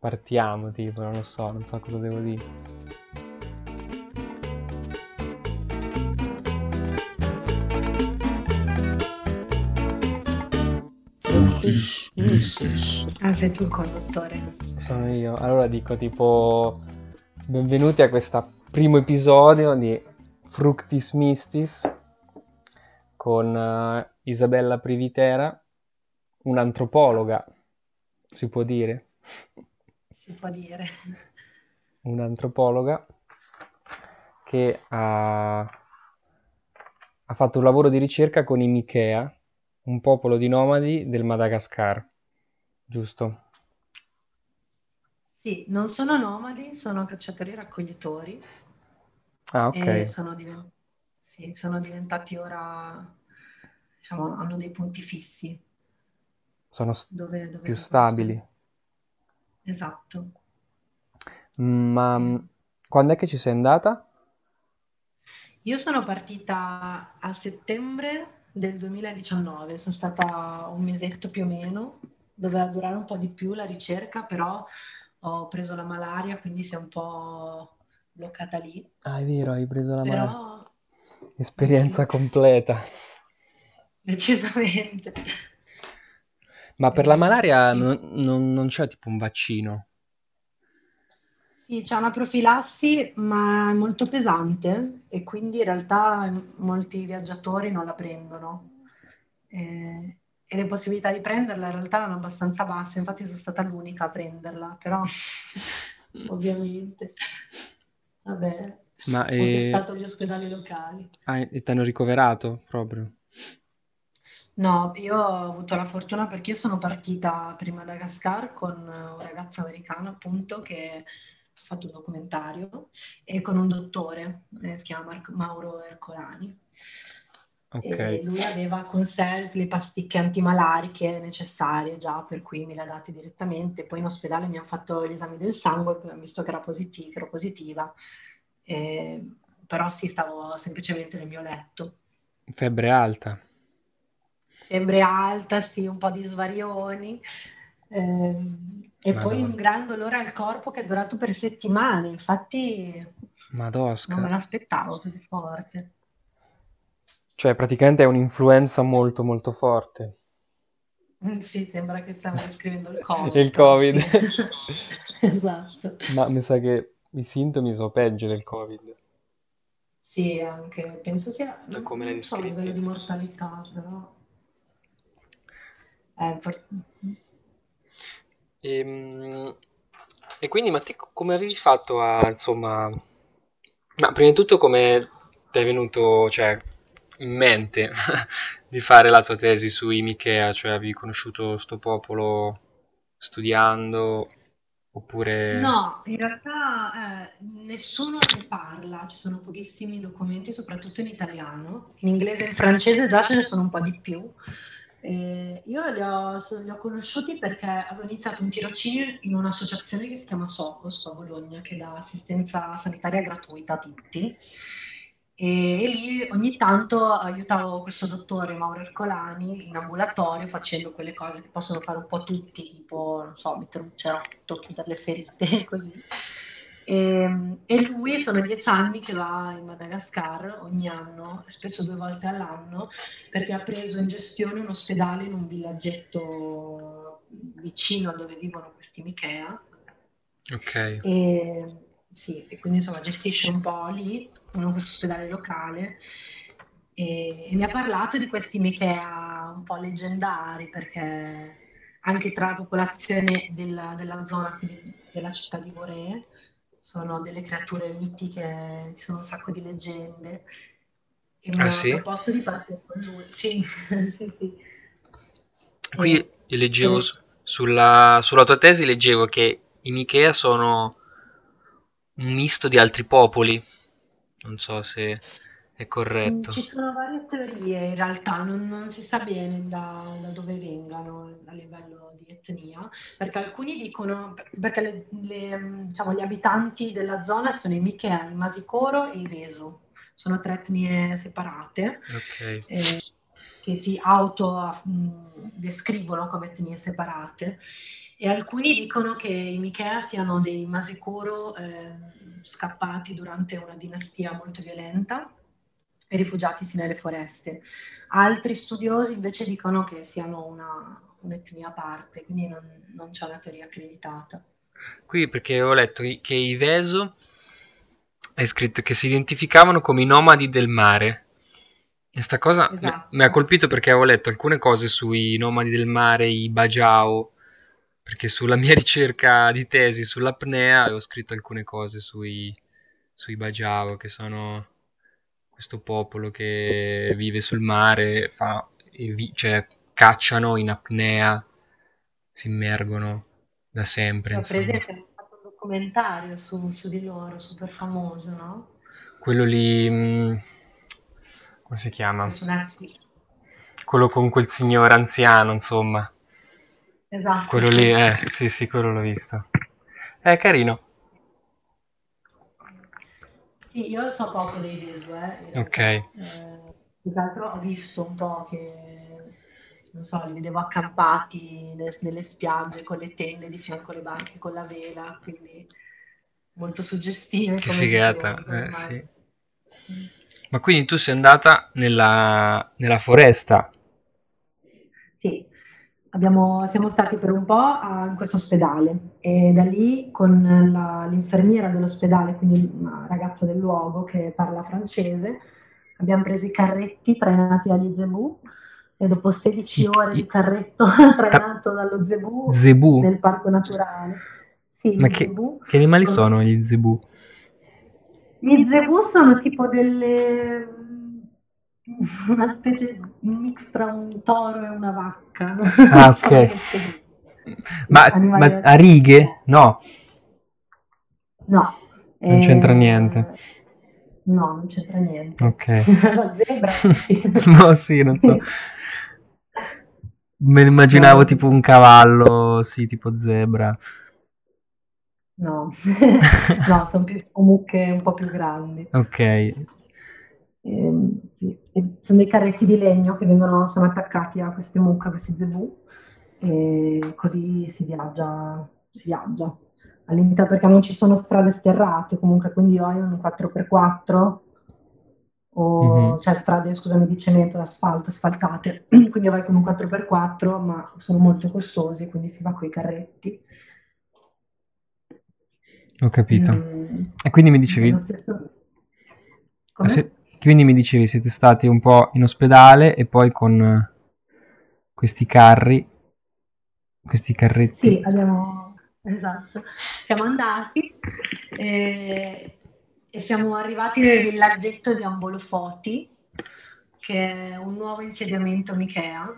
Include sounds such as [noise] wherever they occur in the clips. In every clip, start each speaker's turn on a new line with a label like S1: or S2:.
S1: partiamo, tipo, non lo so, non so cosa devo dire.
S2: Fructis Mystis.
S3: Ah, sei tu il conduttore.
S1: Sono io. Allora dico tipo benvenuti a questo primo episodio di Fructis Mystis con eh, Isabella Privitera, un'antropologa, si può dire,
S3: Si può dire.
S1: un'antropologa che ha, ha fatto un lavoro di ricerca con i Michea, un popolo di nomadi del Madagascar, giusto?
S3: Sì, non sono nomadi, sono cacciatori e raccoglitori
S1: Ah, ok.
S3: e sono, diven- sì, sono diventati ora, diciamo, hanno dei punti fissi
S1: Sono s-
S3: dove, dove
S1: più stabili.
S3: Esatto.
S1: Ma mm, quando è che ci sei andata?
S3: Io sono partita a settembre del 2019, sono stata un mesetto più o meno, doveva durare un po' di più la ricerca, però ho preso la malaria, quindi si è un po' bloccata lì.
S1: Ah, è vero, hai preso la malaria.
S3: Però
S1: Esperienza
S3: sì,
S1: completa.
S3: decisamente.
S1: Ma per la malaria non, non- non c'è tipo un vaccino?
S3: Sì, c'è una profilassi, ma è molto pesante e quindi in realtà molti viaggiatori non la prendono. Eh, e le possibilità di prenderla in realtà erano abbastanza basse, infatti sono stata l'unica a prenderla, però [laughs] ovviamente, vabbè,
S1: Ma
S3: ho
S1: eh,
S3: testato gli ospedali locali.
S1: ah, e ti hanno ricoverato proprio?
S3: No, io ho avuto la fortuna perché io sono partita per il Madagascar con un ragazzo americano, appunto, che ha fatto un documentario e con un dottore, eh, si chiama Marco- Mauro Ercolani.
S1: Ok.
S3: E lui aveva con sé le pasticche antimalariche necessarie già, per cui me le ha date direttamente. Poi in ospedale mi hanno fatto gli esami del sangue, poi hanno visto che era positiva, che ero positiva, Eh, però sì, stavo semplicemente nel mio letto.
S1: Febbre alta.
S3: Febbre alta, sì, un po' di svarioni. ehm, e poi un gran dolore al corpo che è durato per settimane. Infatti non me
S1: Madosca.
S3: l'aspettavo così forte.
S1: Cioè, praticamente è un'influenza molto molto forte.
S3: Mm, Sì, sembra che stiamo descrivendo il Covid,
S1: Il Covid.
S3: sì. [laughs] Esatto.
S1: Ma mi sa che i sintomi sono peggio del Covid,
S3: Sì, anche penso sia,
S1: da come l'hai
S3: non so livello di mortalità, però è for-
S1: Ehm, E, quindi, ma te co- come avevi fatto a, insomma, ma prima di tutto come ti è venuto, cioè, in mente [laughs] di fare la tua tesi sui Michea? Cioè, avevi conosciuto sto popolo studiando, oppure...
S3: No, in realtà eh, nessuno ne parla, ci sono pochissimi documenti, soprattutto in italiano. In inglese e in francese già ce ne sono un po' di più. Eh, io li ho, li ho conosciuti perché avevo iniziato un tirocinio in un'associazione che si chiama Socos a Bologna, che dà assistenza sanitaria gratuita a tutti. E, e lì ogni tanto aiutavo questo dottore Mauro Ercolani in ambulatorio facendo quelle cose che possono fare un po' tutti, tipo, non so, mettere un cerotto, chiudere le ferite, [laughs] così. E, e lui sono dieci anni che va in Madagascar ogni anno, spesso due volte all'anno, perché ha preso in gestione un ospedale in un villaggetto vicino a dove vivono questi Michea.
S1: Ok.
S3: E, sì, e quindi insomma gestisce un po' lì, in questo ospedale locale. E, e mi ha parlato di questi Michea un po' leggendari, perché anche tra la popolazione della, della zona, della città di Voree, sono delle creature mitiche, ci sono un sacco di leggende. E mi
S1: Ah sì?
S3: proposto di partire con lui. Sì, [laughs] sì, sì.
S1: Qui
S3: E,
S1: leggevo
S3: e-
S1: su- sulla, sulla tua tesi, leggevo che i Michea sono un misto di altri popoli. Non so se è
S3: Mm,
S1: corretto.
S3: Ci sono varie teorie in realtà, non, non si sa bene da, da dove vengano a livello di etnia, perché alcuni dicono, perché le- le, mm, diciamo, gli abitanti della zona sono i Michea, i Masicoro e i Vesu, sono tre etnie separate
S1: Ok.
S3: eh, che si auto mm, descrivono come etnie separate. e alcuni dicono che i Michea siano dei Masikuro eh, scappati durante una dinastia molto violenta e rifugiatisi nelle foreste. Altri studiosi invece dicono che siano una, un'etnia a parte, quindi non, non c'è una teoria accreditata.
S1: Qui perché ho letto che i Veso è scritto che si identificavano come i nomadi del mare. E sta cosa mi-
S3: Esatto.
S1: mi ha colpito perché avevo letto alcune cose sui nomadi del mare, i Bajau, perché sulla mia [laughs] ricerca di tesi sull'apnea avevo scritto alcune cose sui, sui Bajau, che sono questo popolo che vive sul mare, fa, vi- cioè, cacciano in apnea, si immergono da sempre,
S3: Ho presente,
S1: insomma.
S3: hanno fatto un documentario su, su di loro, super famoso, no?
S1: Quello lì, mm, come si chiama?
S3: Cioè.
S1: Quello con quel signore anziano, insomma.
S3: Esatto.
S1: Quello lì, eh, sì, sì, quello l'ho visto. È carino.
S3: Sì, io so poco dei Vesu, eh.
S1: Ok.
S3: Eh, più che altro ho visto un po' che, non so, li vedevo accampati nelle, nelle spiagge con le tende di fianco alle barche con la vela, quindi molto suggestive
S1: Che figata,
S3: visioni,
S1: eh, sì. Ma quindi tu sei andata nella, nella foresta?
S3: Abbiamo- siamo stati per un po' a- in questo ospedale e da lì con la- l'infermiera dell'ospedale, quindi una ragazza del luogo che parla francese, abbiamo preso i carretti trainati dagli zebù e dopo 16
S1: I-
S3: ore di carretto [laughs] trainato dallo zebù
S1: Zebù?
S3: nel parco naturale. Sì,
S1: Ma che,
S3: zebù
S1: che animali
S3: sono
S1: gli zebù?
S3: Gli zebù sono tipo delle... una specie di mix tra un toro e una vacca.
S1: Ah, [laughs] ok. Ma, ma a righe? No.
S3: No.
S1: Non c'entra
S3: Eh,
S1: niente.
S3: No, non c'entra niente.
S1: Ok.
S3: La [laughs] zebra sì. [laughs]
S1: No, sì, non so. Me lo immaginavo
S3: No.
S1: tipo un cavallo, sì, tipo zebra.
S3: No, no, sono più mucche un po' più grandi.
S1: Ok.
S3: Ehm, sì. E sono dei carretti di legno che vengono, sono attaccati a queste mucche, a questi zebù, e così si viaggia, si viaggia all'interno perché non ci sono strade sterrate comunque, quindi o hai un 4x4 o
S1: Mhm.
S3: cioè strade, scusami, di cemento, asfalto, asfaltate, [clears throat] quindi vai con un 4x4, ma sono molto costosi, quindi si va con i carretti.
S1: Ho capito.
S3: Mm,
S1: E quindi mi dicevi,
S3: stesso... Come?
S1: se- quindi mi dicevi siete stati un po' in ospedale e poi con eh, questi carri, questi carretti.
S3: Sì, abbiamo, esatto, siamo andati eh, e siamo arrivati nel villaggetto di Ambolofoti, che è un nuovo insediamento Michea,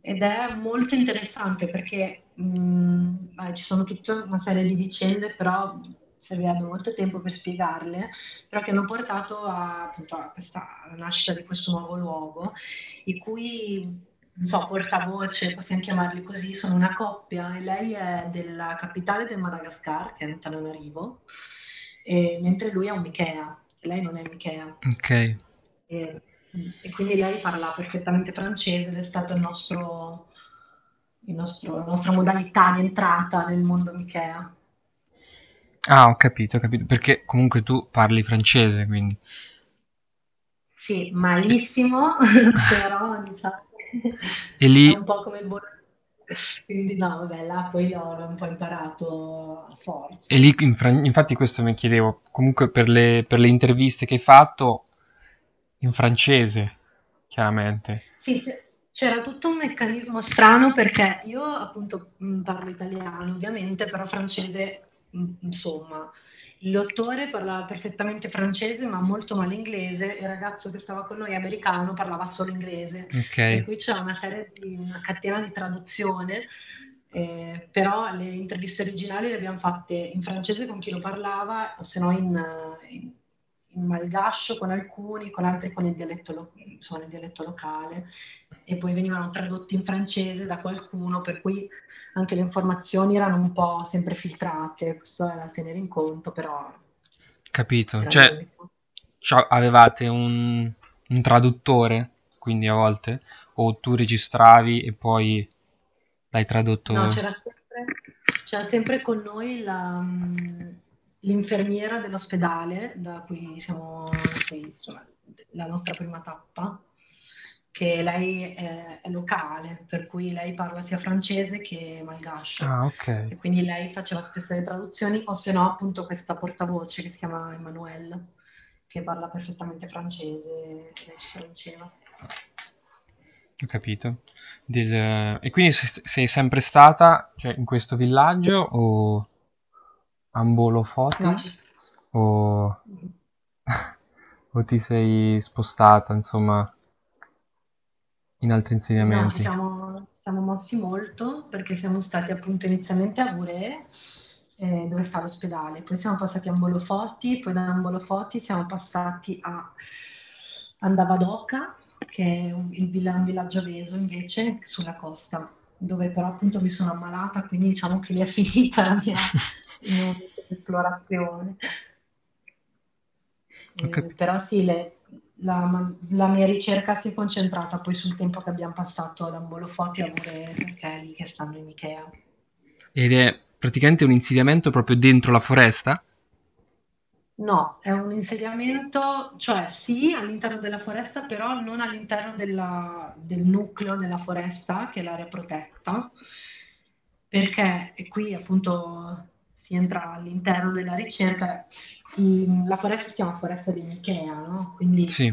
S3: ed è molto interessante perché mh, beh, ci sono tutta una serie di vicende, però servirebbe molto tempo per spiegarle, però che hanno portato a, appunto, a questa alla nascita di questo nuovo luogo, i cui non so, portavoce, possiamo chiamarli così, sono una coppia e lei è della capitale del Madagascar, che è Antananarivo, e- mentre lui è un Michea, lei non è Michea.
S1: Ok.
S3: E, e quindi lei parla perfettamente francese ed è stata il nostro, il nostro- la nostra modalità di entrata nel mondo Michea.
S1: Ah, ho capito, ho capito. Perché comunque tu parli francese, quindi.
S3: Sì, malissimo, [laughs] però diciamo
S1: E lì-
S3: è un po' come il buon... Quindi no, vabbè, là poi ho un po' imparato a forza.
S1: E lì, in infatti, questo mi chiedevo, comunque per le, per le interviste che hai fatto, in francese, chiaramente.
S3: Sì, c'era tutto un meccanismo strano perché io appunto mh, parlo italiano ovviamente, però francese insomma. Il dottore parlava perfettamente francese ma molto male inglese, il ragazzo che stava con noi americano parlava solo inglese. Per
S1: Ok,
S3: cui c'è una serie di una catena di traduzione, eh, però le interviste originali le abbiamo fatte in francese con chi lo parlava, o se no in, in malgascio con alcuni, con altri con il dialetto, lo- insomma, il dialetto locale, e poi venivano tradotti in francese da qualcuno, per cui anche le informazioni erano un po' sempre filtrate, questo è da tenere in conto, però
S1: capito. Cioè, cioè, avevate un, un traduttore, quindi a volte, o tu registravi e poi l'hai tradotto.
S3: No, c'era sempre, c'era sempre con noi la, mm, l'infermiera dell'ospedale da cui siamo, qui, insomma, la nostra prima tappa, che lei è, è, locale, per cui lei parla sia francese che malgascio.
S1: Ah, ok.
S3: E quindi lei faceva spesso le traduzioni, o se no appunto questa portavoce che si chiama Emmanuelle, che parla perfettamente francese, e lei ci traduceva.
S1: Ho capito. Del... E quindi sei sempre stata cioè, in questo villaggio o a Mbolofoti?
S3: No.
S1: O... o ti sei spostata, insomma, in altri
S3: No, ci
S1: insediamenti?
S3: siamo, siamo mossi molto perché siamo stati appunto inizialmente a Gure, eh, dove sta l'ospedale, poi siamo passati a Mbolofoti, poi da Mbolofoti siamo passati a Andavadoca, che è un, il un villaggio aveso invece sulla costa, dove però appunto mi sono ammalata, quindi diciamo che lì è finita la mia [laughs] non- esplorazione.
S1: Ho
S3: Eh, però sì, le- la, la mia ricerca si è concentrata poi sul tempo che abbiamo passato ad Ambolofoti a Gure, perché è lì che stanno in Ikea.
S1: Ed è praticamente un insediamento proprio dentro la foresta?
S3: No, è un insediamento, cioè sì, all'interno della foresta, però non all'interno della- del nucleo della foresta, che è l'area protetta, perché e qui appunto si entra all'interno della ricerca. I- la foresta si chiama foresta di Michea, no? Quindi
S1: Sì.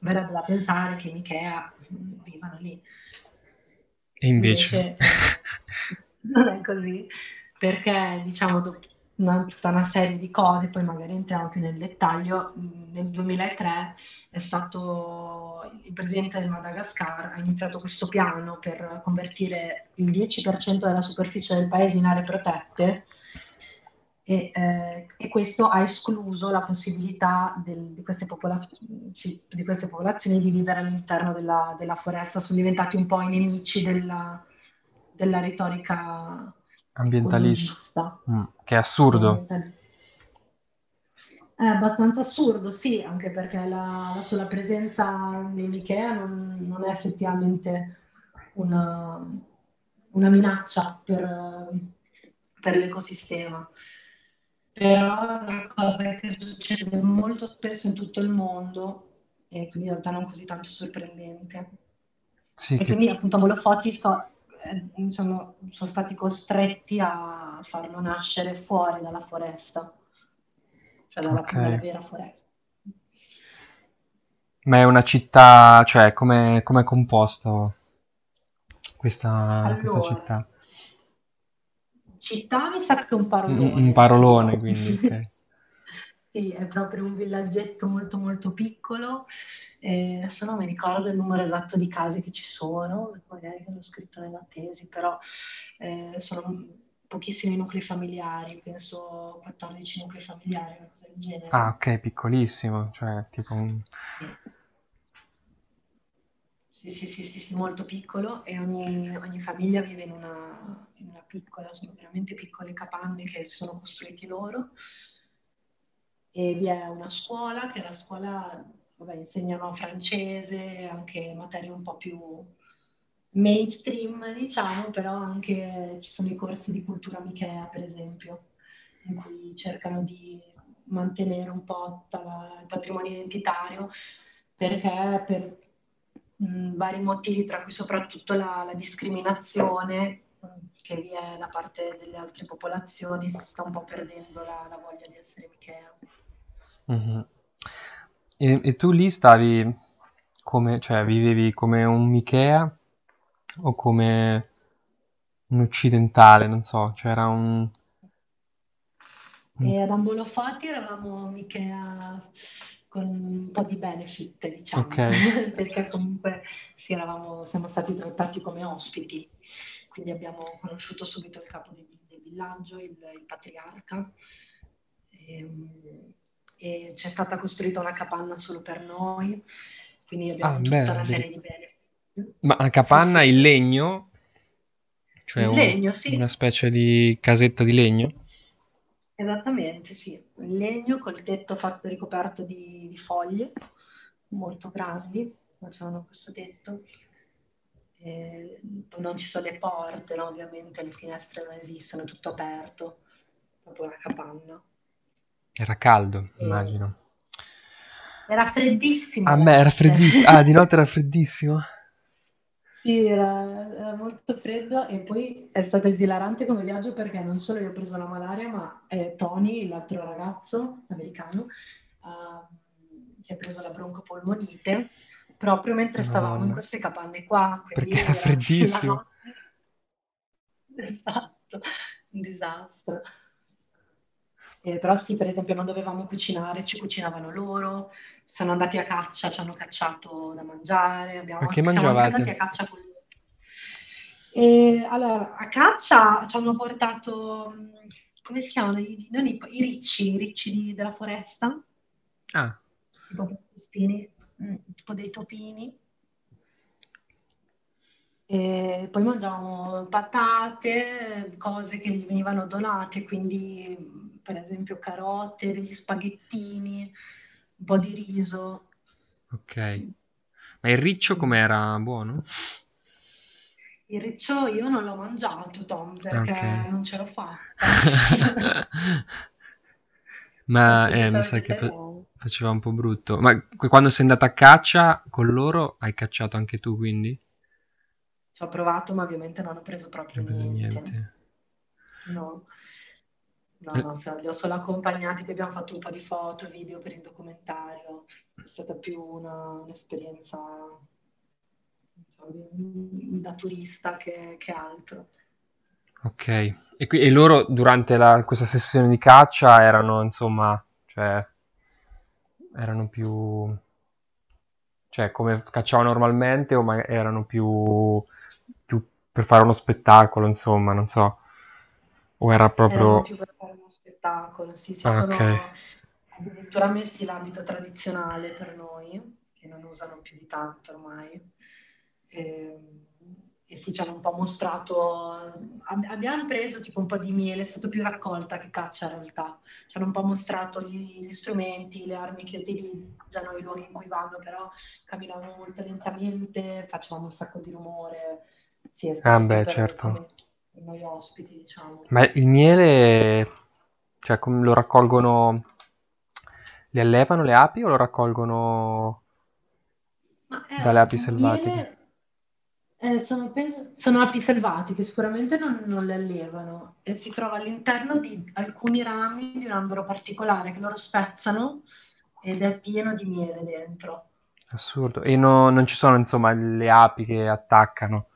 S3: verrebbe da pensare che Ikea mm, vivano lì.
S1: E invece...
S3: Invece [laughs] non è così, perché diciamo dopo una, tutta una serie di cose, poi magari entriamo più nel dettaglio, mh, nel 2003 è stato il presidente del Madagascar, ha iniziato questo piano per convertire il 10% della superficie del paese in aree protette e, eh, e questo ha escluso la possibilità del- di, queste sì, di queste popolazioni di vivere all'interno della, della foresta, sono diventati un po' i nemici della, della retorica
S1: Ambientalista. Mm, Che è assurdo.
S3: È abbastanza assurdo, sì, anche perché la, la sola presenza dell'IKEA non, non è effettivamente una, una minaccia per, per l'ecosistema. Però è una cosa che succede molto spesso in tutto il mondo e quindi in realtà non così tanto sorprendente.
S1: Sì,
S3: E
S1: che...
S3: quindi appunto a Bolofoti so- insomma, sono stati costretti a farlo nascere fuori dalla foresta, cioè dalla,
S1: Ok.
S3: dalla vera foresta.
S1: Ma è una città, cioè, come è composta questa, questa
S3: Allora,
S1: città?
S3: città mi sa che è un
S1: Un,
S3: parolone.
S1: un parolone, quindi, ok. [laughs]
S3: Sì, è proprio un villaggetto molto molto piccolo. Eh, adesso non mi ricordo il numero esatto di case che ci sono, magari che l'ho scritto nella tesi, però eh, sono pochissimi nuclei familiari, penso 14 nuclei familiari, una cosa del genere.
S1: Ah, ok, piccolissimo, cioè, tipo un...
S3: Sì, sì, sì, sì, sì, molto piccolo e ogni, ogni famiglia vive in una, in una piccola, sono veramente piccole capanne che si sono costruiti loro e vi è una scuola che è la scuola, vabbè, insegnano francese, anche materie un po' più mainstream, diciamo, però anche ci sono i corsi di cultura michea, per esempio, in cui cercano di mantenere un po' il patrimonio identitario, perché per mh, vari motivi, tra cui soprattutto la, la discriminazione mh, che vi è da parte delle altre popolazioni, si sta un po' perdendo la, la voglia di essere michea.
S1: Mhm. E, e tu lì stavi come, cioè, vivevi come un Michea o come un occidentale, non so, cioè era un...
S3: E ad Ambolofati eravamo michea con un po' di benefit, diciamo,
S1: Ok, [laughs]
S3: perché comunque sì, eravamo, siamo stati trattati come ospiti, quindi abbiamo conosciuto subito il capo del, del villaggio, il, il patriarca, e, e c'è stata costruita una capanna solo per noi, quindi
S1: ah,
S3: abbiamo tutta
S1: beh,
S3: una serie di benefit.
S1: ma la
S3: Sì,
S1: capanna
S3: sì.
S1: in legno, cioè
S3: In
S1: un-
S3: legno, sì.
S1: una specie di casetta di legno?
S3: Esattamente, sì, in legno col tetto fatto ricoperto di, di foglie molto grandi, facevano questo tetto. E non ci sono le porte, no? ovviamente le finestre non esistono, è tutto aperto, proprio una capanna.
S1: Era caldo,
S3: E-
S1: immagino.
S3: Era freddissimo.
S1: A
S3: la
S1: me era freddissimo. Ah, di notte era freddissimo.
S3: Sì, era, era molto freddo e poi è stato esilarante come viaggio perché non solo io ho preso la malaria, ma eh, Tony, l'altro ragazzo americano, ehm, si è preso la broncopolmonite proprio mentre stavamo
S1: Madonna.
S3: in queste capanne qua.
S1: Perché era freddissimo.
S3: la notte- [laughs] Esatto, un disastro. Eh, però sì, per esempio non dovevamo cucinare, ci cucinavano loro, sono andati a caccia, ci hanno cacciato da mangiare, abbiamo,
S1: Ma che mangiavate?
S3: andati a caccia con loro. E, allora, a caccia ci hanno portato, mh, come si chiamano, i, non i, i ricci, i ricci di- della foresta,
S1: Ah,
S3: tipo spini, mm, tipo dei topini. E poi mangiavamo patate, cose che gli venivano donate, quindi per esempio carote, degli spaghettini, un po' di riso.
S1: ok. Ma il riccio com'era? Buono?
S3: Il riccio io non l'ho mangiato, Tom, perché
S1: Ok.
S3: non ce l'ho fatta. [laughs]
S1: Ma eh, mi sa che fa- faceva un po' brutto. Ma quando sei andata a caccia con loro, hai cacciato anche tu, quindi?
S3: Ci ho provato, ma ovviamente non ho preso proprio
S1: Non
S3: niente.
S1: niente.
S3: No, no,
S1: Eh.
S3: no, li ho solo accompagnati, che abbiamo fatto un po' di foto, video per il documentario. È stata più una- un'esperienza diciamo, di- da turista che, che altro.
S1: Ok. E, qui- e loro durante la- questa sessione di caccia erano, insomma, cioè, erano più, cioè, come cacciavano normalmente o ma- erano più, più per fare uno spettacolo, insomma, non so. O era proprio...
S3: più per fare uno spettacolo, sì, si
S1: Ah,
S3: sono addirittura messi l'abito tradizionale per noi, che non usano più di tanto ormai. E, e sì, ci hanno un po' mostrato, ab- abbiamo preso tipo un po' di miele, è stato più raccolta che caccia in realtà. Ci hanno un po' mostrato gli, gli strumenti, le armi che utilizzano, i luoghi in cui vanno, però camminavano molto lentamente, facevamo un sacco di rumore. Sì, è stato
S1: Ah, beh, certo.
S3: noi ospiti, diciamo.
S1: Ma il miele, cioè, come lo raccolgono... Le allevano le api o lo raccolgono
S3: è
S1: dalle api selvatiche?
S3: miele, eh, sono, penso- sono api selvatiche, sicuramente non, non le allevano e si trova all'interno di alcuni rami di un albero particolare che loro spezzano ed è pieno di miele dentro.
S1: Assurdo. E no- non ci sono, insomma, le api che attaccano.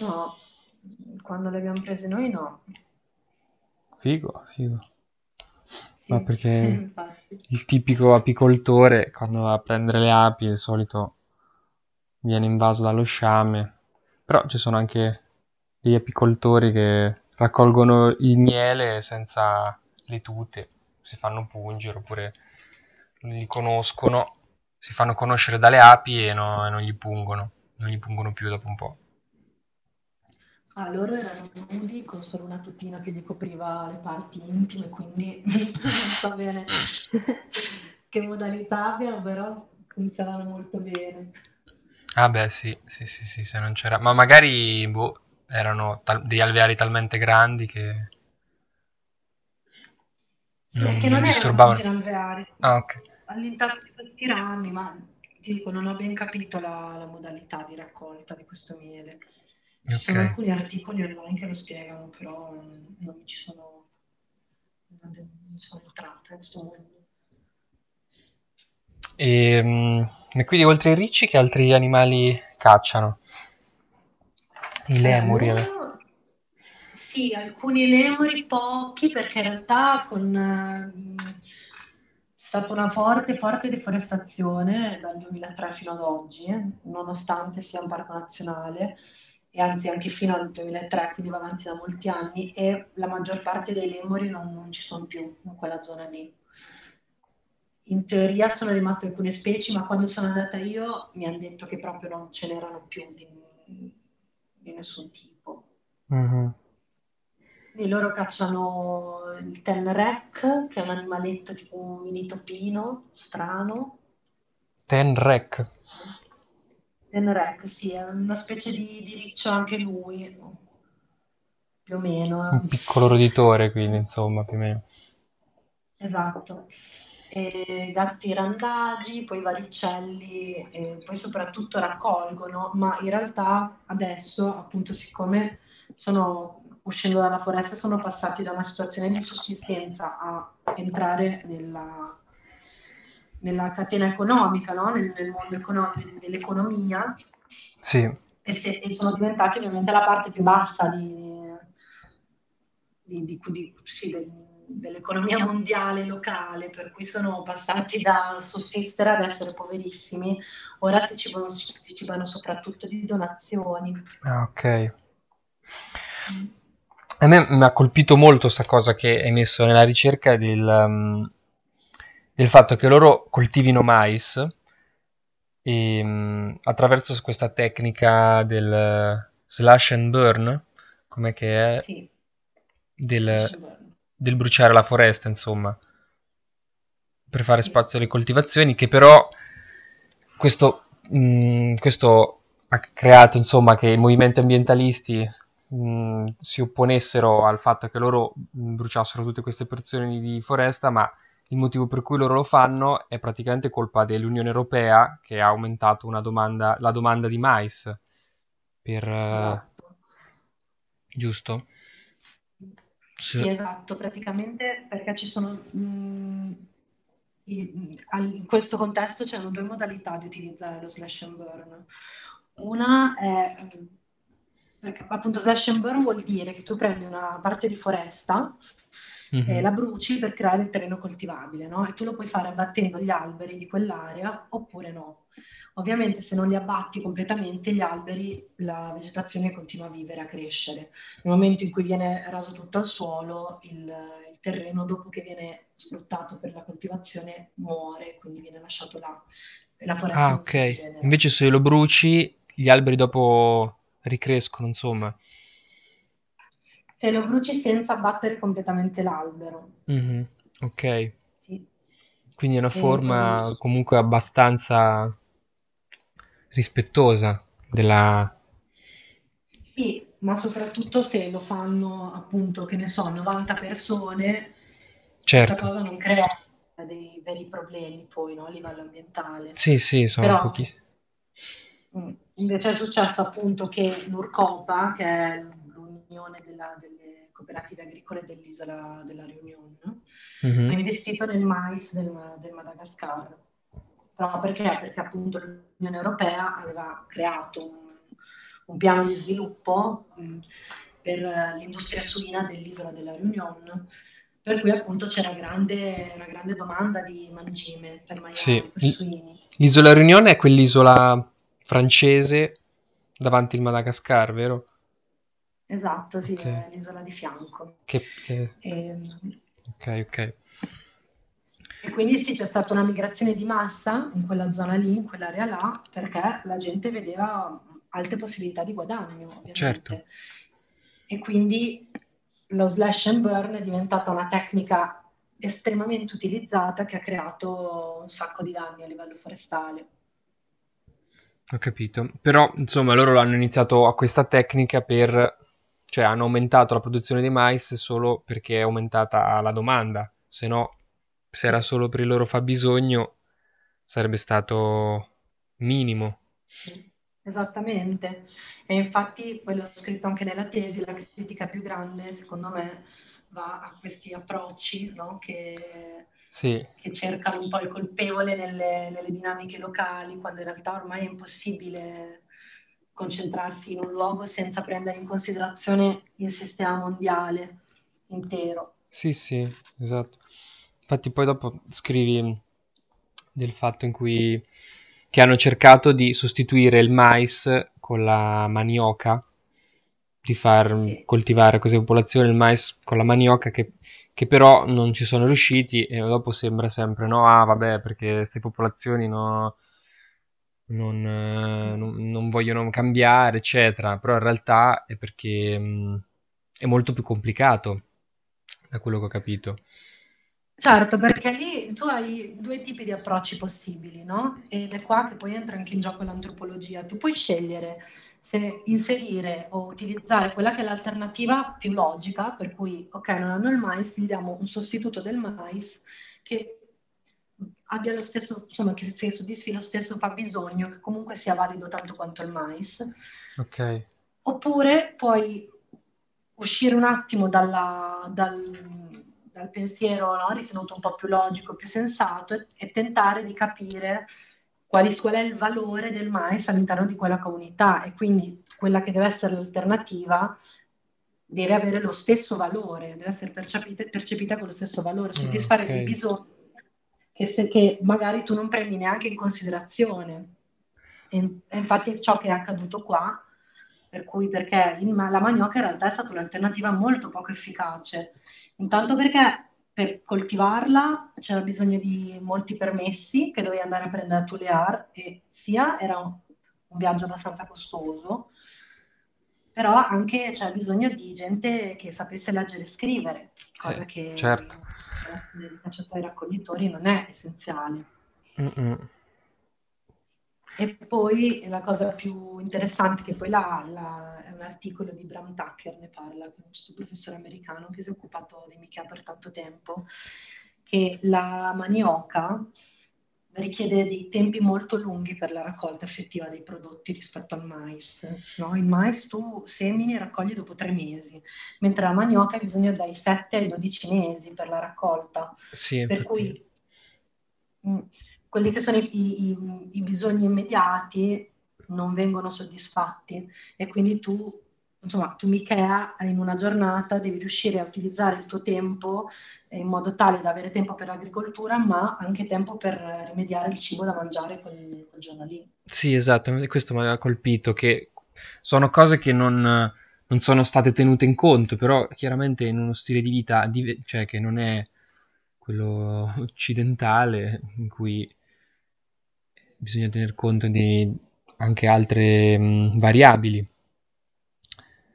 S3: No, quando le abbiamo prese noi no.
S1: Figo, figo.
S3: Sì,
S1: Ma perché [laughs]
S3: infatti.
S1: il tipico apicoltore, quando va a prendere le api, di solito viene invaso dallo sciame. Però ci sono anche degli apicoltori che raccolgono il miele senza le tute, si fanno pungere oppure li conoscono, si fanno conoscere dalle api e, no- e non gli pungono, non gli pungono più dopo un po'.
S3: Ah, loro erano nudi con solo una tutina che gli copriva le parti intime, quindi [laughs] non so bene [laughs] che modalità abbiano, però funzionano molto bene.
S1: Ah beh, sì, sì, sì, sì, se non c'era... Ma magari, boh, erano tal- degli alveari talmente grandi che
S3: Sì,
S1: non,
S3: che
S1: non
S3: non erano
S1: disturbavano.
S3: tutti in alveari,
S1: Ah, ok.
S3: all'interno di questi rami, ma ti dico, non ho ben capito la, la modalità di raccolta di questo miele. Ci sono alcuni articoli online che lo spiegano, però mm, non ci sono, non sono entrata in questo mondo.
S1: E, mm, e quindi oltre ai ricci che altri animali cacciano? I
S3: Eh,
S1: lemuri. eh.
S3: sì, alcuni lemuri, pochi, perché in realtà con, ehm, è stata una forte, forte deforestazione dal 2003 fino ad oggi, eh, nonostante sia un parco nazionale, e anzi anche fino al 2003, quindi va avanti da molti anni, e la maggior parte dei lemuri non, non ci sono più in quella zona lì. In teoria sono rimaste alcune specie, ma quando sono andata io mi hanno detto che proprio non ce n'erano più di, di nessun tipo.
S1: Mhm.
S3: Quindi loro cacciano il tenrec, che è un animaletto tipo un mini topino, strano.
S1: Tenrec.
S3: Tenrec, sì, è una specie di, di riccio anche lui, più o meno.
S1: Un piccolo roditore, quindi, insomma, più o meno.
S3: Esatto. E gatti randagi, poi vari uccelli, e poi soprattutto raccolgono, ma in realtà adesso, appunto, siccome sono uscendo dalla foresta, sono passati da una situazione di sussistenza a entrare nella, nella catena economica, no? nel, nel, mondo economico, dell'economia,
S1: sì.
S3: e, se, e, sono diventati ovviamente la parte più bassa di, di, di, di sì, dell'economia mondiale locale, per cui sono passati da sussistere ad essere poverissimi, ora si cibano, si cibano soprattutto di donazioni.
S1: Ah, ok. Mm. A me mi ha colpito molto questa cosa che hai messo nella ricerca del, um, del fatto che loro coltivino mais e, um, attraverso questa tecnica del slash and burn, com'è che è?
S3: Sì.
S1: Del, del bruciare la foresta, insomma, per fare spazio alle coltivazioni, che però questo, mh, mm, questo ha creato, insomma, che i movimenti ambientalisti mh, mm, si opponessero al fatto che loro mm, bruciassero tutte queste porzioni di foresta, ma il motivo per cui loro lo fanno è praticamente colpa dell'Unione Europea che ha aumentato domanda, la domanda di mais. Per,
S3: esatto.
S1: giusto?
S3: Sì. sì, esatto, praticamente perché ci sono... Mh, in questo contesto c'erano due modalità di utilizzare lo slash and burn. Una è perché appunto slash and burn vuol dire che tu prendi una parte di foresta mm-hmm. e la bruci per creare il terreno coltivabile, no? E tu lo puoi fare abbattendo gli alberi di quell'area oppure no. Ovviamente se non li abbatti completamente gli alberi, la vegetazione continua a vivere, a crescere. Nel momento in cui viene raso tutto al suolo, il, il terreno dopo che viene sfruttato per la coltivazione muore, quindi viene lasciato là. La
S1: foresta ah, ok. Invece se lo bruci, gli alberi dopo ricrescono, insomma.
S3: Se lo bruci senza abbattere completamente l'albero.
S1: Mm-hmm. Ok.
S3: Sì.
S1: Quindi è una forma e... comunque abbastanza rispettosa della...
S3: Sì, ma soprattutto se lo fanno appunto, che ne so, 90 persone,
S1: certo.
S3: questa cosa non crea dei veri problemi poi no, a livello ambientale.
S1: Sì, sì, sono Però, pochissimi.
S3: Mm, invece è successo appunto che l'Urcopa, che è l'unione della, delle cooperative agricole dell'isola della Riunione, mm-hmm. ha investito nel mais del, del Madagascar però perché? Perché appunto l'Unione Europea aveva creato un, un piano di sviluppo mh, per l'industria suina dell'isola della Réunion, per cui appunto c'era grande, una grande domanda di mangime per maiali, sì. per suini.
S1: L'isola Réunion è quell'isola francese davanti al Madagascar, vero?
S3: Esatto, sì, okay. l'isola di fianco.
S1: Che, che... E... Ehm, ok, ok.
S3: E quindi sì, c'è stata una migrazione di massa in quella zona lì, in quell'area là, perché la gente vedeva alte possibilità di guadagno, ovviamente.
S1: Certo.
S3: E quindi lo slash and burn è diventata una tecnica estremamente utilizzata che ha creato un sacco di danni a livello forestale.
S1: Ho capito. Però, insomma, loro hanno iniziato a questa tecnica per... cioè hanno aumentato la produzione di mais solo perché è aumentata la domanda, se no se era solo per il loro fabbisogno sarebbe stato minimo.
S3: Esattamente, e infatti poi l'ho scritto anche nella tesi, la critica più grande secondo me va a questi approcci no? che,
S1: sì.
S3: che, cercano un po' il colpevole nelle, nelle dinamiche locali, quando in realtà ormai è impossibile concentrarsi in un luogo senza prendere in considerazione il sistema mondiale intero.
S1: Sì, sì, esatto. Infatti poi dopo scrivi del fatto in cui che hanno cercato di sostituire il mais con la manioca, di far sì. coltivare queste popolazioni il mais con la manioca che, che, però non ci sono riusciti e dopo sembra sempre no, ah vabbè perché queste popolazioni no, non, eh, non, non, vogliono cambiare eccetera, però in realtà è perché mh, è molto più complicato da quello che ho capito.
S3: Certo, perché lì tu hai due tipi di approcci possibili, no? Ed è qua che poi entra anche in gioco l'antropologia. Tu puoi scegliere se inserire o utilizzare quella che è l'alternativa più logica, per cui, ok, non hanno il mais, gli diamo un sostituto del mais che abbia lo stesso, insomma, che si soddisfi lo stesso fabbisogno, che comunque sia valido tanto quanto il mais.
S1: Ok.
S3: Oppure puoi uscire un attimo dalla, dal, dal, pensiero no? ritenuto un po' più logico, più sensato e, e tentare di capire quali, qual è il valore del mais all'interno di quella comunità e quindi quella che deve essere l'alternativa deve avere lo stesso valore, deve essere percepita, percepita con lo stesso valore, soddisfare okay. dei bisogni che, se, che magari tu non prendi neanche in considerazione. E, e infatti è ciò che è accaduto qua, per cui perché il, la manioca in realtà è stata un'alternativa molto poco efficace. Intanto perché per coltivarla c'era bisogno di molti permessi che dovevi andare a prendere a Tulear e sia era un, un viaggio abbastanza costoso, però anche c'era bisogno di gente che sapesse leggere e scrivere, cosa eh, che
S1: certo
S3: dei cacciatori raccoglitori non è essenziale. Mm-mm. E poi la cosa più interessante che poi là, là, è un articolo di Bram Tucker, ne parla, un professore americano che si è occupato di Michea per tanto tempo, che la manioca richiede dei tempi molto lunghi per la raccolta effettiva dei prodotti rispetto al mais. No? Il mais tu semini e raccogli dopo tre mesi, mentre la manioca hai bisogno dai 7 ai 12 mesi per la raccolta.
S1: Sì,
S3: per cui mh, mm, quelli che sono i, i, i bisogni immediati non vengono soddisfatti e quindi tu insomma, tu Michea in una giornata devi riuscire a utilizzare il tuo tempo in modo tale da avere tempo per l'agricoltura, ma anche tempo per rimediare il cibo da mangiare quel, quel giorno lì.
S1: Sì, esatto, questo mi aveva colpito, che sono cose che non, non, sono state tenute in conto, però chiaramente in uno stile di vita, cioè che non è quello occidentale, in cui bisogna tener conto di anche altre mh, variabili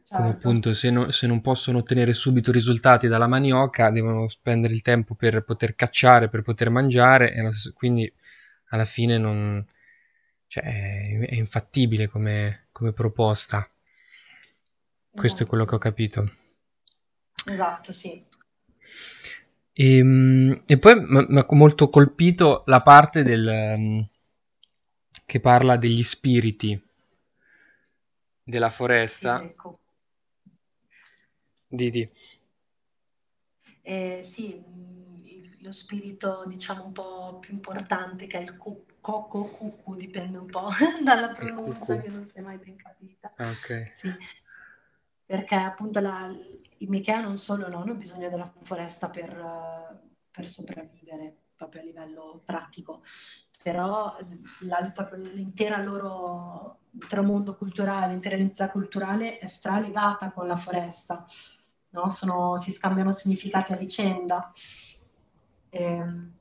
S1: come certo. appunto se, no, se, non possono ottenere subito risultati dalla manioca devono spendere il tempo per poter cacciare, per poter mangiare, e quindi alla fine non, cioè, è, infattibile come, come proposta. Questo esatto. è quello che ho capito.
S3: Esatto, sì.
S1: E, ehm, e poi mi ha molto colpito la parte del, mm, che parla degli spiriti della foresta. Ecco Didi.
S3: Eh, sì, lo spirito diciamo un po' più importante che è il cu- cocco cucù, dipende un po' [laughs] dalla pronuncia che non si è mai ben capita.
S1: Ah, ok.
S3: Sì, perché appunto la, i Michea non solo non hanno bisogno della foresta per, per sopravvivere, proprio a livello pratico, però la, proprio l'intera loro, l'intero mondo culturale, l'intera identità culturale è stralegata con la foresta no? Sono, si scambiano significati a vicenda. E, ehm,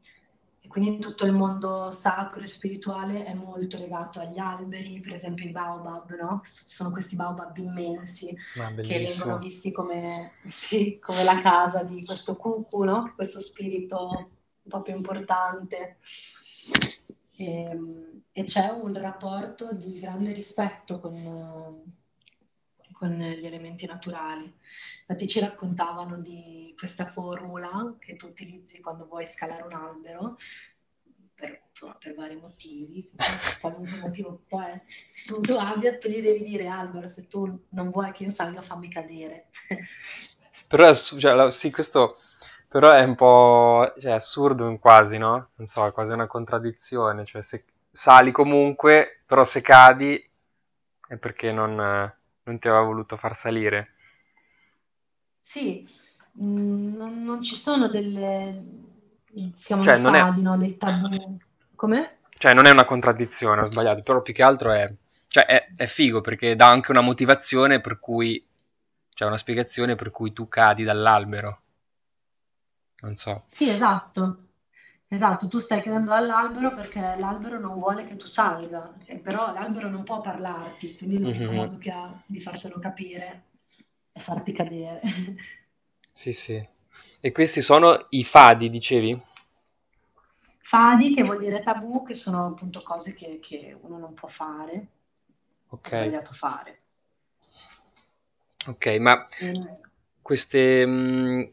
S3: e quindi tutto il mondo sacro e spirituale è molto legato agli alberi, per esempio i baobab, no? sono questi baobab immensi
S1: ah,
S3: che vengono visti come, [laughs] sì, come, la casa di questo cucu, no? questo spirito un po' più importante. E, ehm, e c'è un rapporto di grande rispetto con, con gli elementi naturali. Infatti ci raccontavano di questa formula che tu utilizzi quando vuoi scalare un albero, per, per vari motivi, [laughs] qualunque motivo può essere, tu, tu abbia, tu gli devi dire albero, se tu non vuoi che io salga fammi cadere. [laughs]
S1: Però cioè, sì, questo però è un po' cioè, assurdo quasi, no? Non so, è quasi una contraddizione, cioè se sali comunque, però se cadi è perché non non ti aveva voluto far salire.
S3: Sì, mm, non, non, ci sono delle... si chiamano cioè, non fadi, è... no? dei tabù. Come?
S1: Cioè, non è una contraddizione, ho sbagliato, però più che altro è... Cioè, è, è figo perché dà anche una motivazione per cui... Cioè, una spiegazione per cui tu cadi dall'albero. Non so.
S3: Sì, esatto. Esatto, tu stai cadendo dall'albero perché l'albero non vuole che tu salga, eh, però l'albero non può parlarti, quindi l'unico mm-hmm. modo che ha di fartelo capire è farti cadere. [laughs]
S1: Sì, sì. E questi sono i fadi, dicevi?
S3: Fadi, che vuol dire tabù, che sono appunto cose che, che uno non può fare, è
S1: Ok,
S3: sbagliato fare.
S1: ok, ma
S3: E-
S1: queste, mh,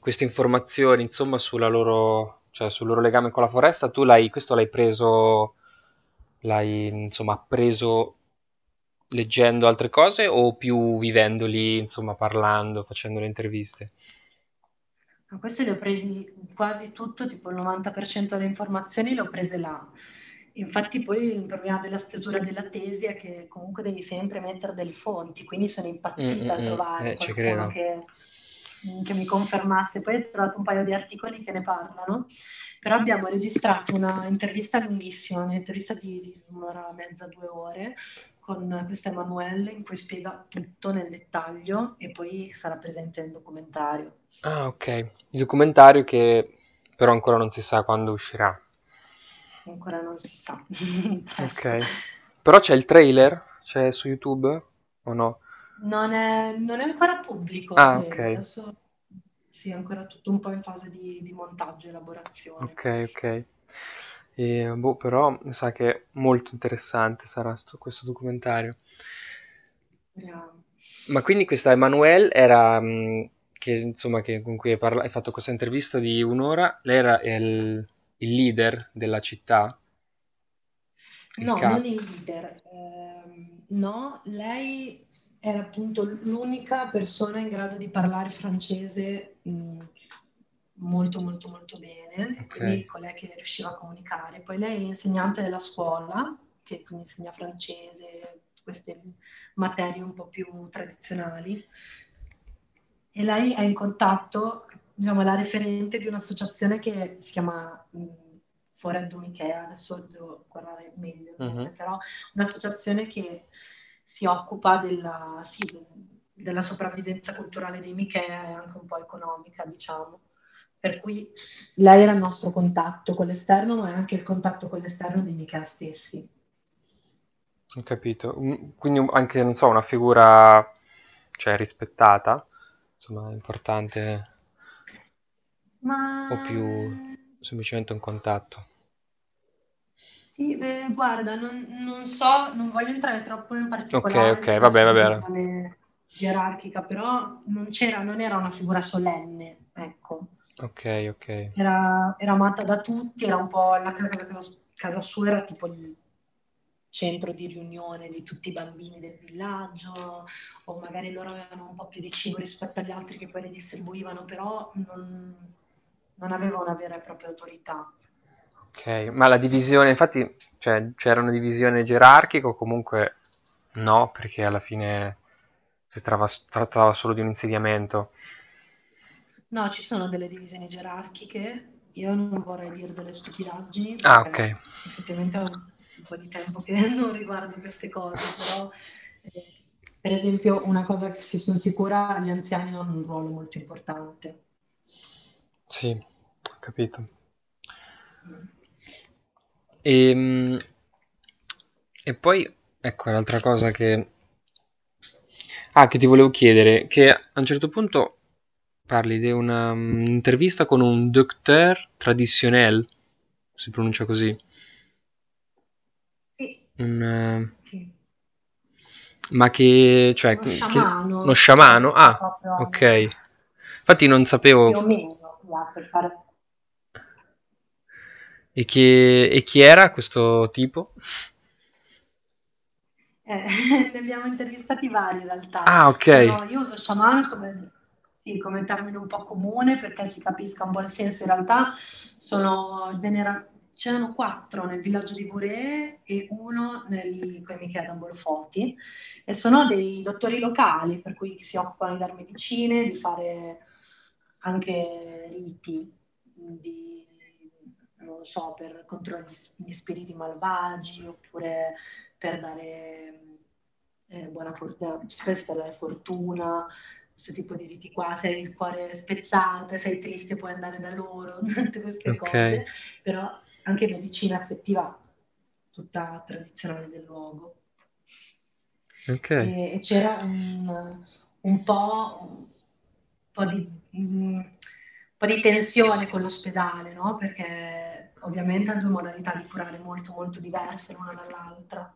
S1: queste informazioni, insomma, sulla loro, cioè, sul loro legame con la foresta, tu l'hai, questo l'hai preso, l'hai, insomma, appreso leggendo altre cose o più vivendoli, insomma, parlando, facendo le interviste?
S3: Ma questi li ho presi quasi tutto, tipo il 90% delle informazioni le ho prese là. Infatti poi il problema della stesura della tesi è che comunque devi sempre mettere delle fonti, quindi sono
S1: Mm,
S3: impazzita a
S1: mm, mm,
S3: trovare
S1: eh, ci
S3: qualcuno che, che mi confermasse. Poi ho trovato un paio di articoli che ne parlano, però abbiamo registrato una intervista lunghissima, un'intervista di, di un'ora e mezza, due ore, con questa Emanuele in cui spiega tutto nel dettaglio e poi sarà presente nel documentario.
S1: Ah, ok. Il documentario che però ancora non si sa quando uscirà.
S3: Ancora non si sa. [laughs]
S1: Ok. Però c'è il trailer? C'è su YouTube o no?
S3: Non è, non è ancora pubblico,
S1: Ah, ok.
S3: Adesso sì, è ancora tutto un po' in fase di, di montaggio e elaborazione.
S1: Ok, ok. E, boh, però mi sa che molto interessante sarà sto- questo documentario.
S3: Speriamo.
S1: Ma quindi questa Emanuele era, mh, che, insomma, che, con cui hai, parla- hai fatto questa intervista di un'ora, lei era il, il leader della città, il
S3: No, non
S1: capo.
S3: il leader. Ehm, no, lei era appunto l'unica persona in grado di parlare francese mh, molto molto molto bene,
S1: Ok.
S3: quindi colei che riusciva a comunicare. Poi lei è insegnante della scuola, che quindi insegna francese, queste materie un po' più tradizionali, e lei è in contatto, diciamo, è la referente di un'associazione che si chiama mh, Foreddo Michea, adesso devo guardare meglio
S1: Mhm.
S3: però un'associazione che si occupa della, sì, della sopravvivenza culturale dei Michea e anche un po' economica, diciamo. Per cui lei era il nostro contatto con l'esterno, ma è anche il contatto con l'esterno dei Michea stessi.
S1: Ho capito. Mm, Quindi anche, non so, una figura, cioè, rispettata, insomma, importante,
S3: Ma
S1: o più semplicemente un contatto.
S3: Sì, eh, guarda, non, non so, non voglio entrare troppo
S1: Ok,
S3: particolare
S1: ok, vabbè, va bene.
S3: visione gerarchica, però non c'era, non era una figura solenne, ecco.
S1: Ok, ok.
S3: Era, era amata da tutti, era un po' la casa, casa- casa sua era tipo il centro di riunione di tutti i bambini del villaggio, o magari loro avevano un po' più di cibo rispetto agli altri che poi le distribuivano, però non, non aveva una vera e propria autorità.
S1: Ok, ma la divisione, infatti, cioè, c'era una divisione gerarchica o comunque no, perché alla fine si trava- trattava solo di un insediamento.
S3: No, ci sono delle divisioni gerarchiche, io non vorrei dire delle stupidaggini
S1: Ah, ok.
S3: effettivamente ho un po' di tempo che [laughs] non riguardo queste cose, però eh, per esempio una cosa che si sono sicura, gli anziani hanno un ruolo molto importante.
S1: Sì, ho capito. Mm, e poi, ecco, l'altra cosa che... Ah, che ti volevo chiedere, che a un certo punto parli di una, mm, un'intervista con un docteur traditionnel, si pronuncia così,
S3: Sì,
S1: un, eh,
S3: sì,
S1: ma che, cioè,
S3: uno
S1: che-
S3: sciamano,
S1: uno sciamano? Ah, ok. Infatti non sapevo...
S3: più o meno, là, per fare...
S1: E chi, e chi era questo tipo?
S3: Eh, [laughs] ne abbiamo intervistati vari in realtà.
S1: Ah, ok.
S3: Sono- io uso shaman come, sì, come termine un po' comune perché si capisca un po' il senso. In realtà sono venera- c'erano quattro nel villaggio di Bure e uno nel come mi chiedono Bolfoti e sono dei dottori locali per cui si occupano di dare medicine, di fare anche riti di, non so, per controllare gli, gli spiriti malvagi oppure per dare eh, buona fortuna, spesso per dare fortuna, questo tipo di riti qua, se hai il cuore spezzato e sei triste puoi andare da loro, [laughs] tutte queste
S1: Ok.
S3: cose, però anche medicina affettiva tutta tradizionale del luogo.
S1: Ok.
S3: E, e c'era un, un po', un po' di, mm, po' di tensione con l'ospedale, no? Perché ovviamente hanno due modalità di curare molto molto diverse l'una dall'altra.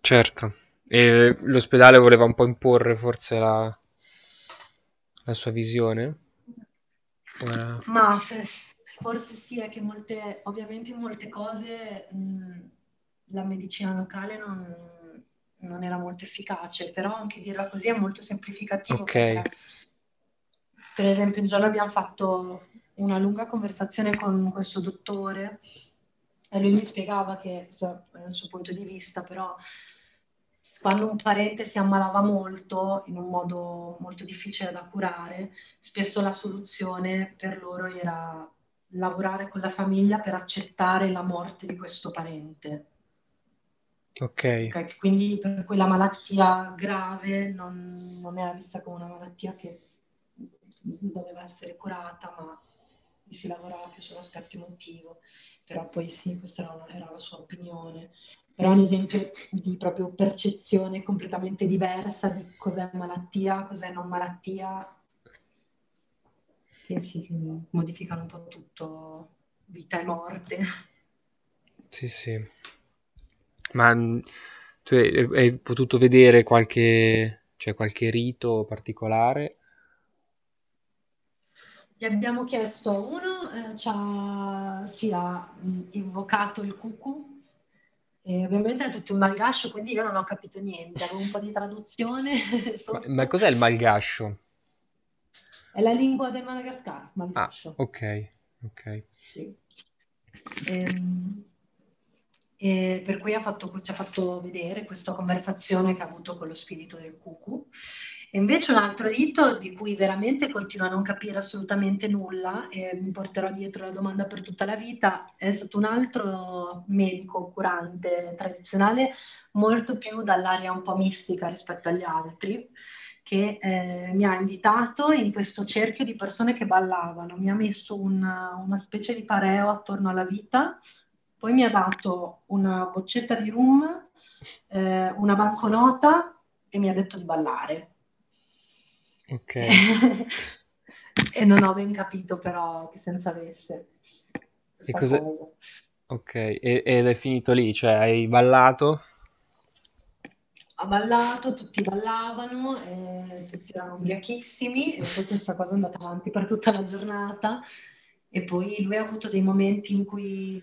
S1: Certo. E l'ospedale voleva un po' imporre forse la, la sua visione? Ora-
S3: Ma forse sì, è che molte, ovviamente in molte cose mh, la medicina locale non, non era molto efficace, però anche dirla così è molto semplificativo
S1: Ok,
S3: per esempio, un giorno abbiamo fatto una lunga conversazione con questo dottore e lui mi spiegava che, il suo punto di vista, però quando un parente si ammalava molto, in un modo molto difficile da curare, spesso la soluzione per loro era lavorare con la famiglia per accettare la morte di questo parente.
S1: ok,
S3: Ok, Quindi per cui la malattia grave non, non era vista come una malattia che doveva essere curata, ma si lavorava più sull'aspetto emotivo. Però poi sì, questa era, una- era la sua opinione. Però un esempio di proprio percezione completamente diversa di cos'è malattia, cos'è non malattia, che si modificano un po' tutto, vita e morte.
S1: sì, sì. Ma mh, tu hai, hai potuto vedere qualche, cioè, qualche rito particolare?
S3: Gli abbiamo chiesto, uno eh, ci ha, sì, ha mh, invocato il cucù, e ovviamente è tutto un malgascio, quindi io non ho capito niente, avevo un po' di traduzione [laughs]
S1: Ma, ma cos'è il malgascio?
S3: È la lingua del Madagascar,
S1: Ah,
S3: malgascio.
S1: ok, ok.
S3: Sì. Ehm, e per cui ha fatto- ci ha fatto vedere questa conversazione che ha avuto con lo spirito del cucù. E invece un altro rito di cui veramente continuo a non capire assolutamente nulla e mi porterò dietro la domanda per tutta la vita, è stato un altro medico curante tradizionale, molto più dall'area un po' mistica rispetto agli altri, che eh, mi ha invitato in questo cerchio di persone che ballavano, mi ha messo una, una specie di pareo attorno alla vita, poi mi ha dato una boccetta di rum, eh, una banconota e mi ha detto di ballare.
S1: Ok. [laughs]
S3: E non ho ben capito però che senso avesse
S1: E cosa...
S3: cosa.
S1: Ok, e- ed è finito lì, cioè hai ballato?
S3: Ha ballato, tutti ballavano, e tutti erano ubriachissimi e poi questa cosa è andata avanti per tutta la giornata e poi lui ha avuto dei momenti in cui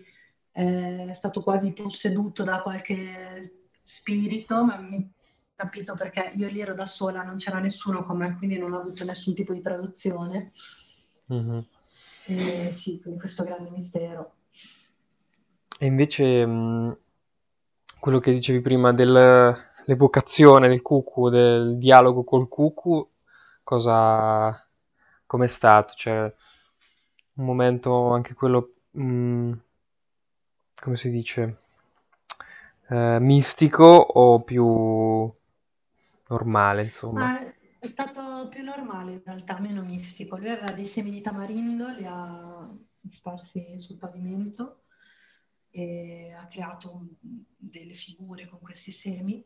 S3: eh, è stato quasi posseduto da qualche spirito, ma mi capito perché io lì ero da sola, non c'era nessuno con me, quindi non ho avuto nessun tipo di traduzione.
S1: Mhm.
S3: E sì, quindi questo grande mistero.
S1: E invece mh, quello che dicevi prima dell'evocazione del cucù, del dialogo col cucù, cosa, com'è stato? Cioè, un momento anche quello, mh, come si dice, eh, mistico o più normale, insomma?
S3: Ma è stato più normale in realtà, meno mistico. Lui aveva dei semi di tamarindo, li ha sparsi sul pavimento e ha creato delle figure con questi semi.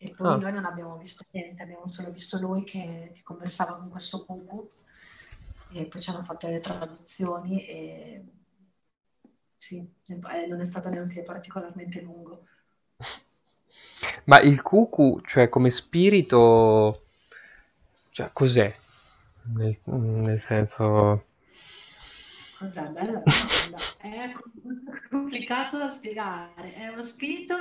S3: E poi
S1: Ah,
S3: noi non abbiamo visto niente, abbiamo solo visto lui che, che conversava con questo cucù e poi ci hanno fatto le traduzioni e sì, non è stato neanche particolarmente lungo.
S1: Ma il cucù, cioè come spirito, cioè cos'è? Nel, nel senso...
S3: Cos'è? Bella domanda. È complicato da spiegare. È uno spirito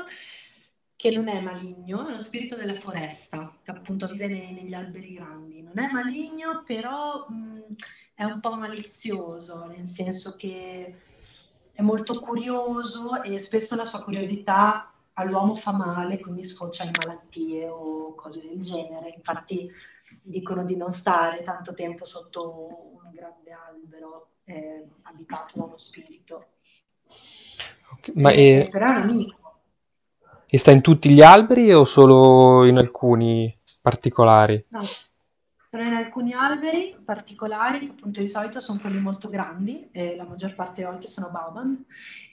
S3: che non è maligno, è uno spirito della foresta, che appunto vive negli alberi grandi. Non è maligno, però mh, è un po' malizioso, nel senso che è molto curioso e spesso la sua curiosità all'uomo fa male, quindi sfocia in malattie o cose del genere. Infatti dicono di non stare tanto tempo sotto un grande albero eh, abitato da uno spirito.
S1: ok, Ma
S3: Eh,
S1: è,
S3: però è un amico.
S1: e sta in tutti gli alberi o solo in alcuni particolari?
S3: No, sono in alcuni alberi particolari, che appunto di solito sono quelli molto grandi, e la maggior parte delle volte sono baobab,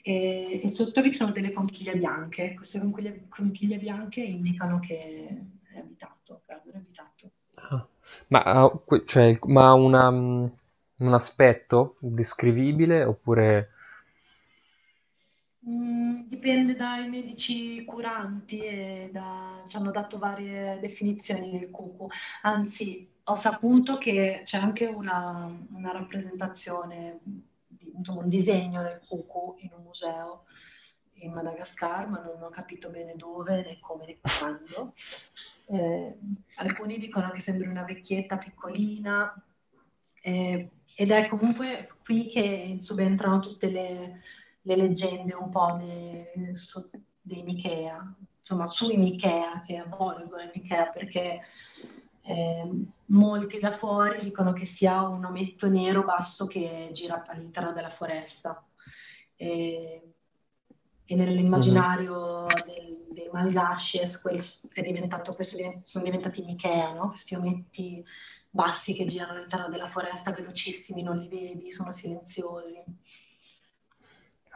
S3: e, e sotto vi sono delle conchiglie bianche. Queste conchiglie, conchiglie bianche indicano che è abitato, che l'albero è abitato.
S1: Ah, Ma, ha que- cioè, ma ha una, mh, un aspetto descrivibile oppure...
S3: Mm, dipende dai medici curanti e da- ci hanno dato varie definizioni del cucu. Anzi, ho saputo che c'è anche una, una rappresentazione, di- un disegno del cucu in un museo in Madagascar, ma non ho capito bene dove, né come, né quando. Eh, alcuni dicono che sembri una vecchietta piccolina, eh, ed è comunque qui che subentrano tutte le, le leggende un po' dei, su- dei Michea, insomma sui Michea che avvolgono i Michea perché eh, molti da fuori dicono che sia un ometto nero basso che gira all'interno della foresta. E, e nell'immaginario del- dei Malgashes sono diventati Michea, no? Questi ometti bassi che girano all'interno della foresta, velocissimi, non li vedi, sono silenziosi.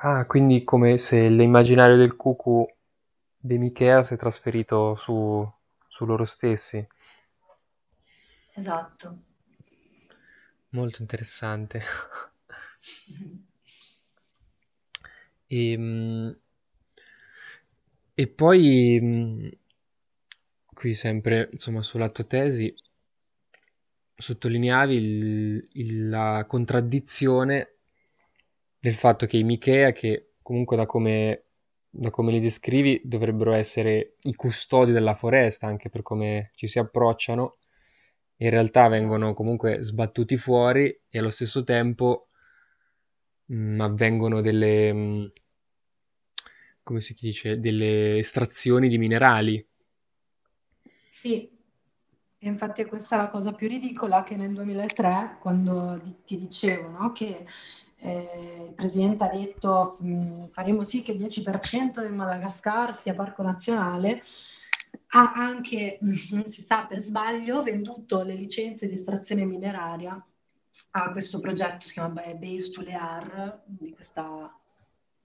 S1: Ah, quindi come se l'immaginario del cucù dei Michea si è trasferito su, su loro stessi.
S3: Esatto.
S1: Molto interessante. [laughs] E, mm, e poi, mm, qui sempre, insomma, sulla tua tesi, sottolineavi il- il- la contraddizione del fatto che i Michea, che comunque da come, da come li descrivi, dovrebbero essere i custodi della foresta, anche per come ci si approcciano, in realtà vengono comunque sbattuti fuori e allo stesso tempo mh, avvengono delle, mh, come si dice, delle estrazioni di minerali.
S3: Sì, e infatti questa è la cosa più ridicola che nel 2003, quando ti dicevo, no, che eh, il presidente ha detto mh, faremo sì che il 10% del Madagascar sia parco nazionale, ha anche, non si sa per sbaglio, venduto le licenze di estrazione mineraria a questo progetto, si chiama Base to Lear, di questa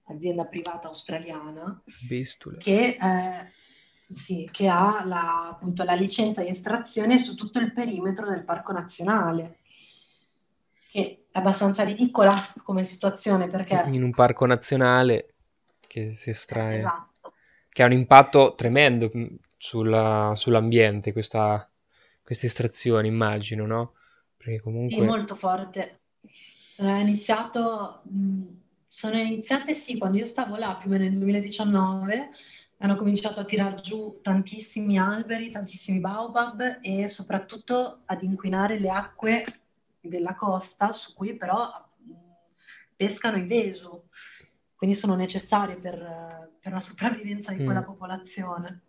S3: azienda privata australiana che, eh, sì, che ha la, appunto, la licenza di estrazione su tutto il perimetro del parco nazionale, che è abbastanza ridicola come situazione perché...
S1: In un parco nazionale che si estrae,
S3: Esatto.
S1: che ha un impatto tremendo sulla- sull'ambiente, questa, queste estrazioni, immagino, no? Perché
S3: Sì,
S1: comunque...
S3: molto forte. Sono iniziato, mh, sono iniziate sì, quando io stavo là, più o meno nel 2019, hanno cominciato a tirar giù tantissimi alberi, tantissimi baobab e soprattutto ad inquinare le acque della costa, su cui però mh, pescano i vesu, quindi sono necessarie per, per la sopravvivenza di quella
S1: Mm.
S3: popolazione.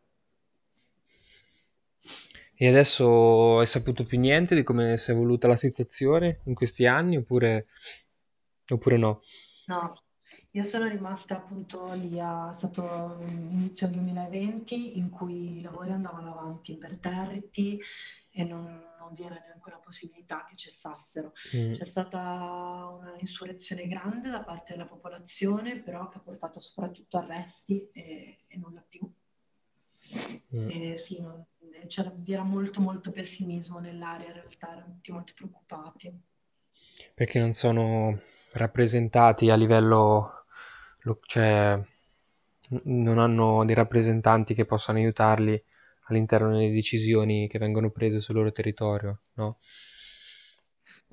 S1: E adesso hai saputo più niente di come si è evoluta la situazione in questi anni oppure, oppure no?
S3: No, io sono rimasta appunto lì, a, è stato inizio 2020 in cui i lavori andavano avanti imperterriti e non, non vi era neanche una possibilità che cessassero.
S1: Mm,
S3: C'è stata una insurrezione grande da parte della popolazione, però che ha portato soprattutto arresti e, e nulla più.
S1: mm.
S3: E sì, non- c'era, vi era molto molto pessimismo nell'area, in realtà erano tutti molto preoccupati.
S1: Perché non sono rappresentati a livello, lo- cioè non hanno dei rappresentanti che possano aiutarli all'interno delle decisioni che vengono prese sul loro territorio, no?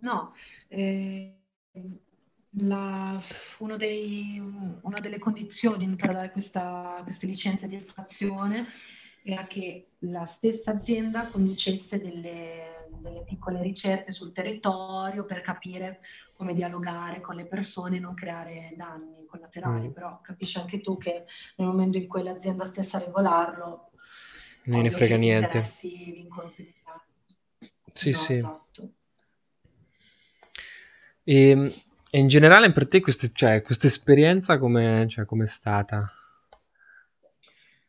S3: No, eh, la- uno dei- una delle condizioni per dare questa- queste licenze di estrazione era che la stessa azienda conducesse delle, delle piccole ricerche sul territorio per capire come dialogare con le persone e non creare danni collaterali.
S1: Mm.
S3: Però capisci anche tu che nel momento in cui l'azienda stessa regolarlo,
S1: Non
S3: ovvio
S1: frega niente.
S3: interessi vincono più di altri.
S1: Sì,
S3: No,
S1: sì.
S3: esatto.
S1: E, e in generale per te queste- cioè, questa esperienza come cioè, com'è stata?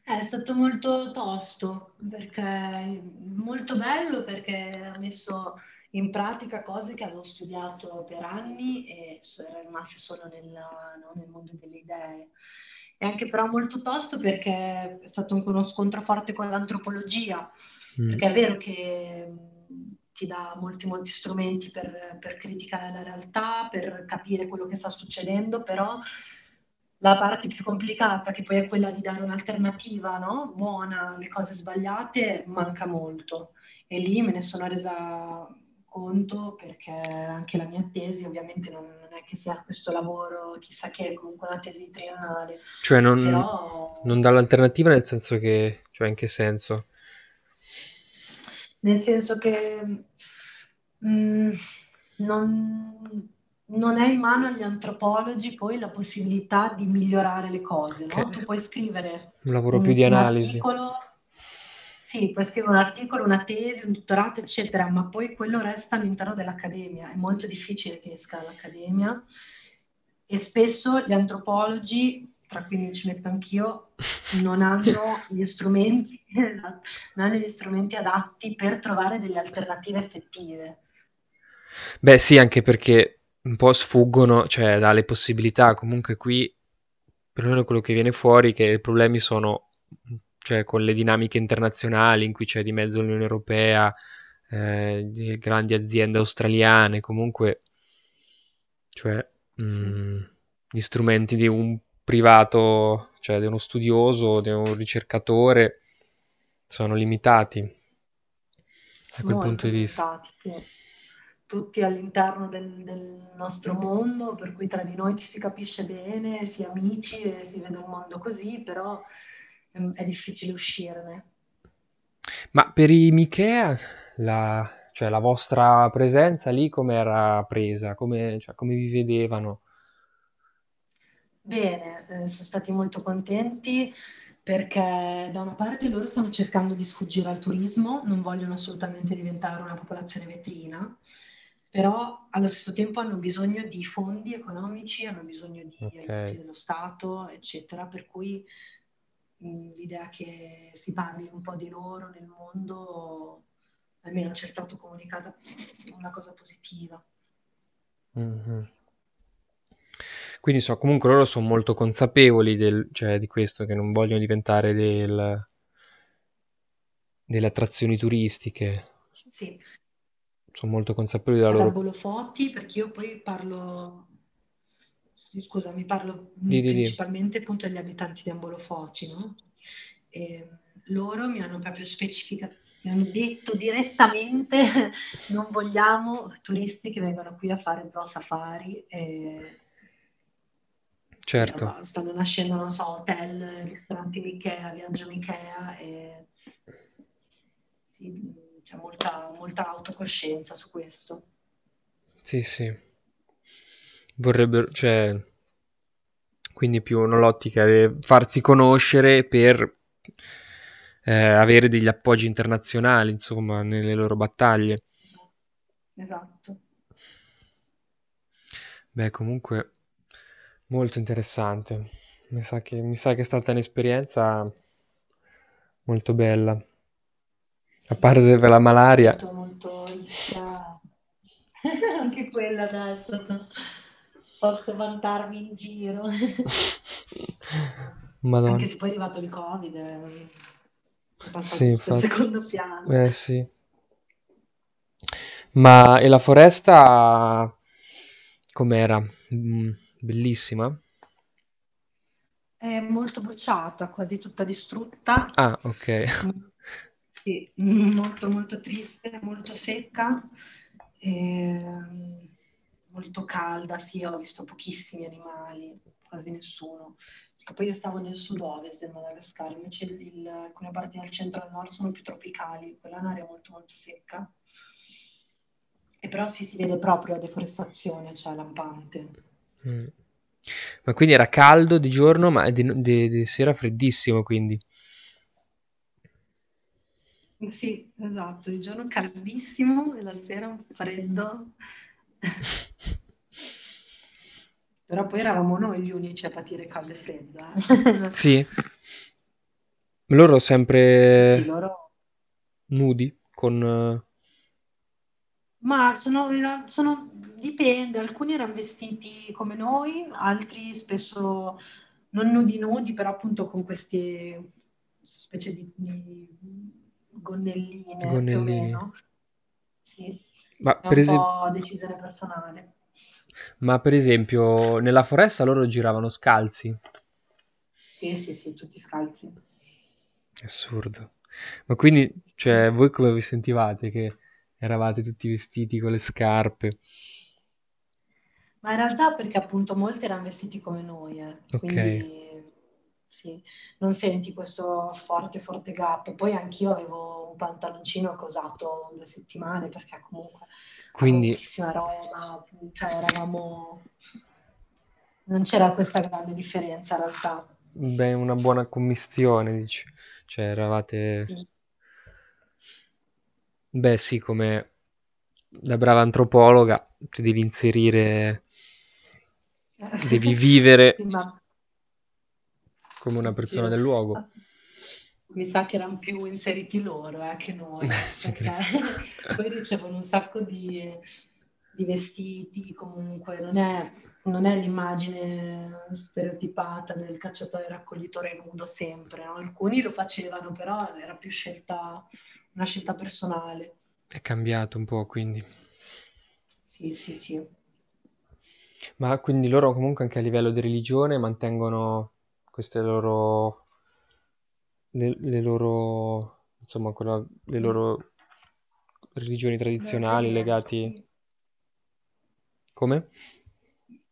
S3: È stato molto tosto, perché molto bello perché ha messo in pratica cose che avevo studiato per anni e so- erano rimaste solo nel, no, nel mondo delle idee. E anche però molto tosto perché è stato anche uno scontro forte con l'antropologia,
S1: Mm,
S3: perché è vero che ti dà molti, molti strumenti per, per criticare la realtà, per capire quello che sta succedendo, però la parte più complicata, che poi è quella di dare un'alternativa no? buona alle cose sbagliate, manca molto. E lì me ne sono resa conto perché anche la mia tesi ovviamente non, non è che sia questo lavoro, chissà che è comunque una tesi triennale.
S1: Cioè non,
S3: Però,
S1: non dà l'alternativa nel senso che, cioè in che senso?
S3: nel senso che mh, non, non è in mano agli antropologi poi la possibilità di migliorare le cose, no?
S1: Ok.
S3: Tu puoi scrivere
S1: Un lavoro
S3: un,
S1: più di analisi.
S3: articolo, sì, puoi scrivere un articolo, una tesi, un dottorato, eccetera, ma poi quello resta all'interno dell'accademia. È molto difficile che esca dall'accademia e spesso gli antropologi, tra cui mi ci metto anch'io, non hanno gli strumenti, [laughs] esatto, non hanno gli strumenti adatti per trovare delle alternative effettive.
S1: Beh, sì, anche perché un po' sfuggono, cioè, dalle possibilità. Comunque qui, perlomeno quello che viene fuori, che i problemi sono, cioè, con le dinamiche internazionali in cui c'è di mezzo l'Unione Europea, eh, di grandi aziende australiane, comunque, cioè, mh, gli strumenti di un privato, cioè di uno studioso, di un ricercatore, sono limitati da quel punto
S3: molto
S1: di vista.
S3: limitati, sì. Tutti all'interno del, del nostro mondo, per cui tra di noi ci si capisce bene, si è amici e si vede il mondo così, però ehm, è difficile uscirne.
S1: Ma per i Michea, la, cioè la vostra presenza lì come era presa? Come, cioè, come vi vedevano?
S3: Bene, eh, sono stati molto contenti perché da una parte loro stanno cercando di sfuggire al turismo, non vogliono assolutamente diventare una popolazione vetrina, però allo stesso tempo hanno bisogno di fondi economici, hanno bisogno di
S1: Ok,
S3: aiuti dello Stato, eccetera, per cui mh, l'idea che si parli un po' di loro nel mondo, almeno ci è stato comunicata una cosa positiva.
S1: Mhm. Quindi so, comunque loro sono molto consapevoli del- cioè, di questo, che non vogliono diventare del- delle attrazioni turistiche.
S3: Sì,
S1: Sono molto consapevoli della loro...
S3: Ambolofoti, perché io poi parlo, sì, scusami, parlo
S1: Di,
S3: mh,
S1: di,
S3: principalmente appunto agli abitanti di Ambolofoti, no? E loro mi hanno proprio specificato, mi hanno detto direttamente [laughs] non vogliamo turisti che vengono qui a fare zoo safari e,
S1: Certo.
S3: allora, stanno nascendo, non so, hotel, ristoranti Ikea, viaggio Ikea e sì, c'è molta, molta autocoscienza su questo.
S1: Sì, sì. Vorrebbero, cioè, quindi più nell'ottica di farsi conoscere per eh, avere degli appoggi internazionali, insomma, nelle loro battaglie.
S3: Esatto.
S1: Beh, comunque, molto interessante. Mi sa che, mi sa che è stata un'esperienza molto bella. A parte per la malaria.
S3: molto, molto ricca. [laughs] Anche quella adesso posso vantarmi in giro. [laughs] Anche
S1: Madonna.
S3: se poi è arrivato il Covid, è è
S1: Sì, infatti.
S3: secondo piano.
S1: Eh sì. Ma e la foresta com'era? Mm, bellissima?
S3: È molto bruciata, quasi tutta distrutta.
S1: Ah, ok.
S3: Sì, molto molto triste, molto secca, ehm, molto calda. Sì, ho visto pochissimi animali, quasi nessuno. Perché poi io stavo nel sud-ovest del Madagascar, invece il- alcune parti del centro e del nord sono più tropicali, quella è un'area molto molto secca. E però sì, si vede proprio la deforestazione, cioè lampante.
S1: Mm. Ma quindi era caldo di giorno, ma di, di- di sera freddissimo, quindi.
S3: Sì, esatto, il giorno caldissimo e la sera un freddo. [laughs] Però poi eravamo noi gli unici a patire caldo e freddo. eh. [laughs]
S1: Sì. Loro
S3: Sì,
S1: sempre
S3: loro...
S1: nudi, con...
S3: Ma sono, sono- dipende, alcuni erano vestiti come noi, altri spesso non nudi nudi, però appunto con queste specie di, di gonnelline
S1: gonnellini.
S3: Sì,
S1: Ma per
S3: un
S1: esempio,
S3: decisione personale.
S1: ma per esempio, nella foresta loro giravano scalzi.
S3: Sì, sì, sì, tutti scalzi.
S1: Assurdo. Ma quindi, cioè, voi come vi sentivate che eravate tutti vestiti con le scarpe?
S3: Ma in realtà perché appunto molti erano vestiti come noi, eh.
S1: Ok,
S3: Quindi sì, non senti questo forte, forte gap. Poi anch'io avevo un pantaloncino che ho usato due settimane perché comunque
S1: quindi,
S3: pochissima roba, cioè eravamo... Non c'era questa grande differenza in realtà.
S1: beh, una buona commistione, dici. Cioè, eravate...
S3: Sì.
S1: Beh, sì, come da brava antropologa ti devi inserire, [laughs] devi vivere
S3: Sì, ma
S1: come una persona del luogo.
S3: mi sa che erano più inseriti loro eh, che noi, [laughs] [laughs] poi ricevono un sacco di, di vestiti, comunque non è, non è l'immagine stereotipata del cacciatore raccoglitore nudo sempre, no? Alcuni lo facevano, però era più scelta, una scelta personale.
S1: È cambiato un po', quindi.
S3: Sì, sì, sì.
S1: Ma quindi loro comunque anche a livello di religione mantengono queste loro, le, le loro, insomma, quella- le loro religioni tradizionali
S3: sì.
S1: Come?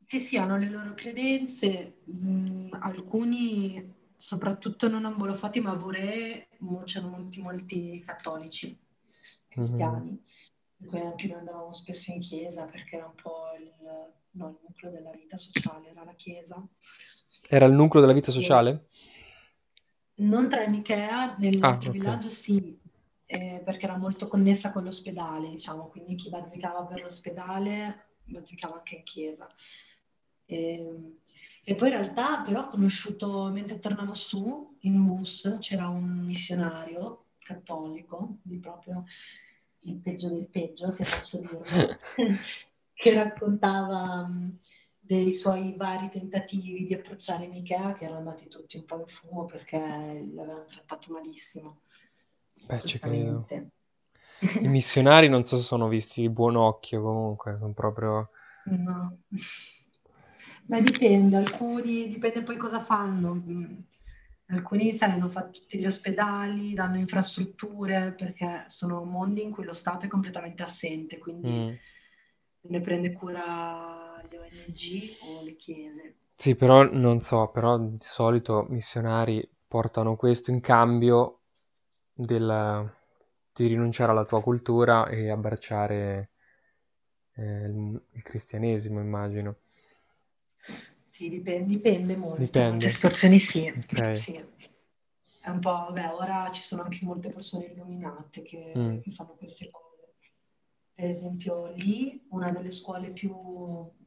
S3: Sì, sì, hanno le loro credenze, mh, alcuni soprattutto non ambolofati, ma vorrei, c'erano molti, molti cattolici, cristiani, per cui anche noi andavamo spesso in chiesa perché era un po' il, no, il nucleo della vita sociale, era la chiesa.
S1: Era il nucleo della vita sociale?
S3: non tra Michea, nel
S1: Ah,
S3: nostro
S1: ok.
S3: villaggio sì, eh, perché era molto connessa con l'ospedale, diciamo, quindi chi bazzicava per l'ospedale bazzicava anche in chiesa. E, e poi in realtà però ho conosciuto, mentre tornavo su in bus, c'era un missionario cattolico, di proprio il peggio del peggio, se posso dirlo, [laughs] [laughs] che raccontava mh, dei suoi vari tentativi di approcciare Michea, che erano andati tutti un po' in fumo perché l'avevano trattato malissimo,
S1: Beh, ci credo. I missionari non so se sono visti di buon occhio comunque, sono proprio...
S3: No. Ma dipende, alcuni dipende poi cosa fanno. Alcuni, sai, hanno fatto tutti gli ospedali, danno infrastrutture, perché sono mondi in cui lo Stato è completamente assente, quindi
S1: Mm.
S3: se ne prende cura le ONG o le chiese.
S1: Sì, però non so, però di solito missionari portano questo in cambio del- di rinunciare alla tua cultura e abbracciare eh, il, cristianesimo, immagino.
S3: Sì, dipende, dipende molto. In molte
S1: Dipende.
S3: situazioni sì,
S1: Ok.
S3: sì. È un po', beh, ora ci sono anche molte persone illuminate che,
S1: Mm.
S3: che fanno queste cose. Per esempio, lì una delle scuole più,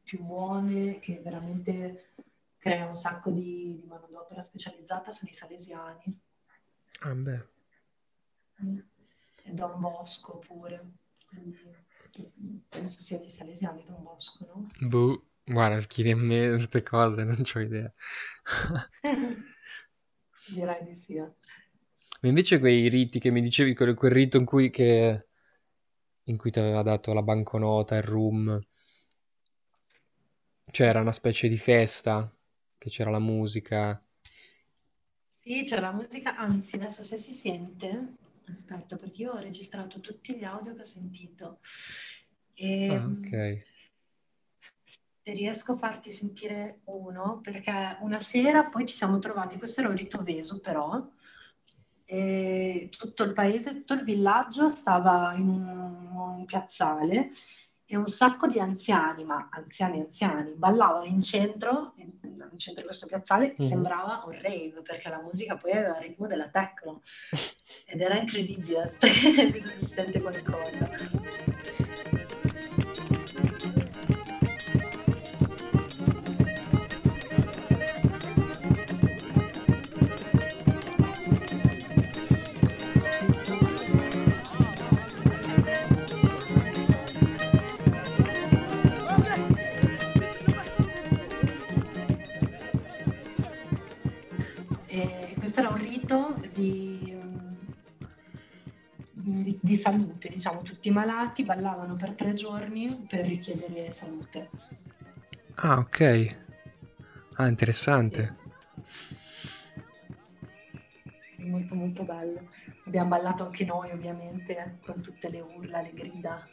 S3: più buone, che veramente crea un sacco di, di manodopera specializzata, sono i salesiani.
S1: Ah, beh.
S3: E Don Bosco pure. Quindi, penso sia dei salesiani Don Bosco, no?
S1: Boh, guarda, chiedi a me queste cose, non ho idea. [laughs]
S3: Direi di sì. eh.
S1: Ma invece quei riti che mi dicevi, quel, quel rito in cui, che, in cui ti aveva dato la banconota, il rum, c'era una specie di festa, che c'era la musica.
S3: Sì, c'è la musica, anzi, adesso se si sente, aspetta, perché io ho registrato tutti gli audio che ho sentito e
S1: Ah,
S3: mm,
S1: ok.
S3: se riesco a farti sentire uno, perché una sera poi ci siamo trovati, questo era un rito Vesu però, tutto il paese, tutto il villaggio stava in un, un piazzale e un sacco di anziani, ma anziani anziani, ballavano in centro, in, centro di questo piazzale, e
S1: Mhm.
S3: sembrava un rave, perché la musica poi aveva il ritmo della techno [laughs] ed era incredibile, si sente qualcosa. Di, salute, diciamo, tutti malati ballavano per tre giorni per richiedere salute.
S1: Ah, ok. Ah, interessante.
S3: Sì, molto molto bello. Abbiamo ballato anche noi, ovviamente, con tutte le urla, le grida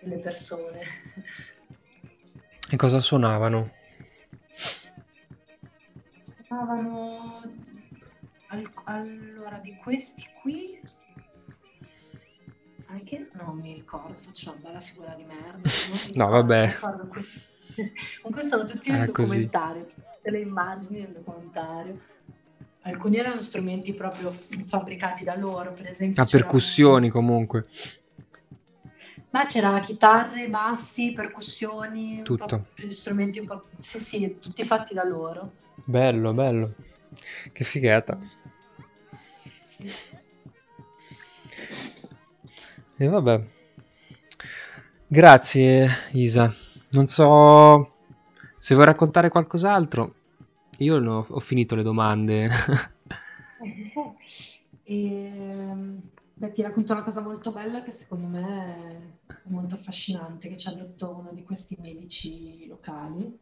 S3: delle persone.
S1: E cosa suonavano?
S3: Suonavano al- allora di questi qui sai che non mi ricordo, faccio una bella figura di merda. [laughs]
S1: No,
S3: ricordo,
S1: vabbè. [laughs]
S3: Comunque sono tutti nel
S1: Era così.
S3: documentario, tutte le immagini nel documentario. Alcuni erano strumenti proprio fabbricati da loro, per esempio.
S1: A
S3: c'era-
S1: percussioni comunque.
S3: Ma c'era chitarre, bassi, percussioni,
S1: Tutto.
S3: strumenti un po'... Sì, sì, tutti fatti da loro.
S1: Bello, bello. Che figata.
S3: Sì.
S1: E vabbè. Grazie Isa. Non so se vuoi raccontare qualcos'altro. Io no- ho finito le domande. [laughs]
S3: E, beh, ti racconto una cosa molto bella che secondo me è molto affascinante, che ci ha detto uno di questi medici locali,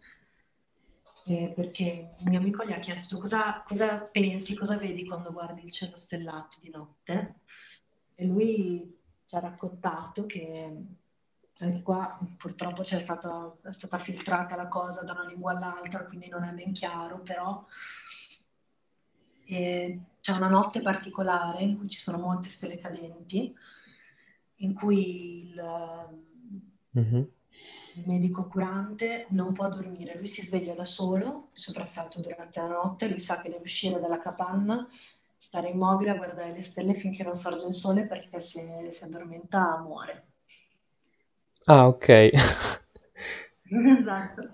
S3: eh, perché un mio amico gli ha chiesto cosa, cosa pensi, cosa vedi quando guardi il cielo stellato di notte? E lui ci ha raccontato che anche qua purtroppo c'è stata, è stata filtrata la cosa da una lingua all'altra, quindi non è ben chiaro, però e c'è una notte particolare in cui ci sono molte stelle cadenti, in cui il,
S1: Mhm.
S3: il medico curante non può dormire, lui si sveglia da solo, soprassalto durante la notte, lui sa che deve uscire dalla capanna, stare immobile a guardare le stelle finché non sorge il sole perché se si addormenta muore.
S1: Ah, ok. [laughs]
S3: Esatto.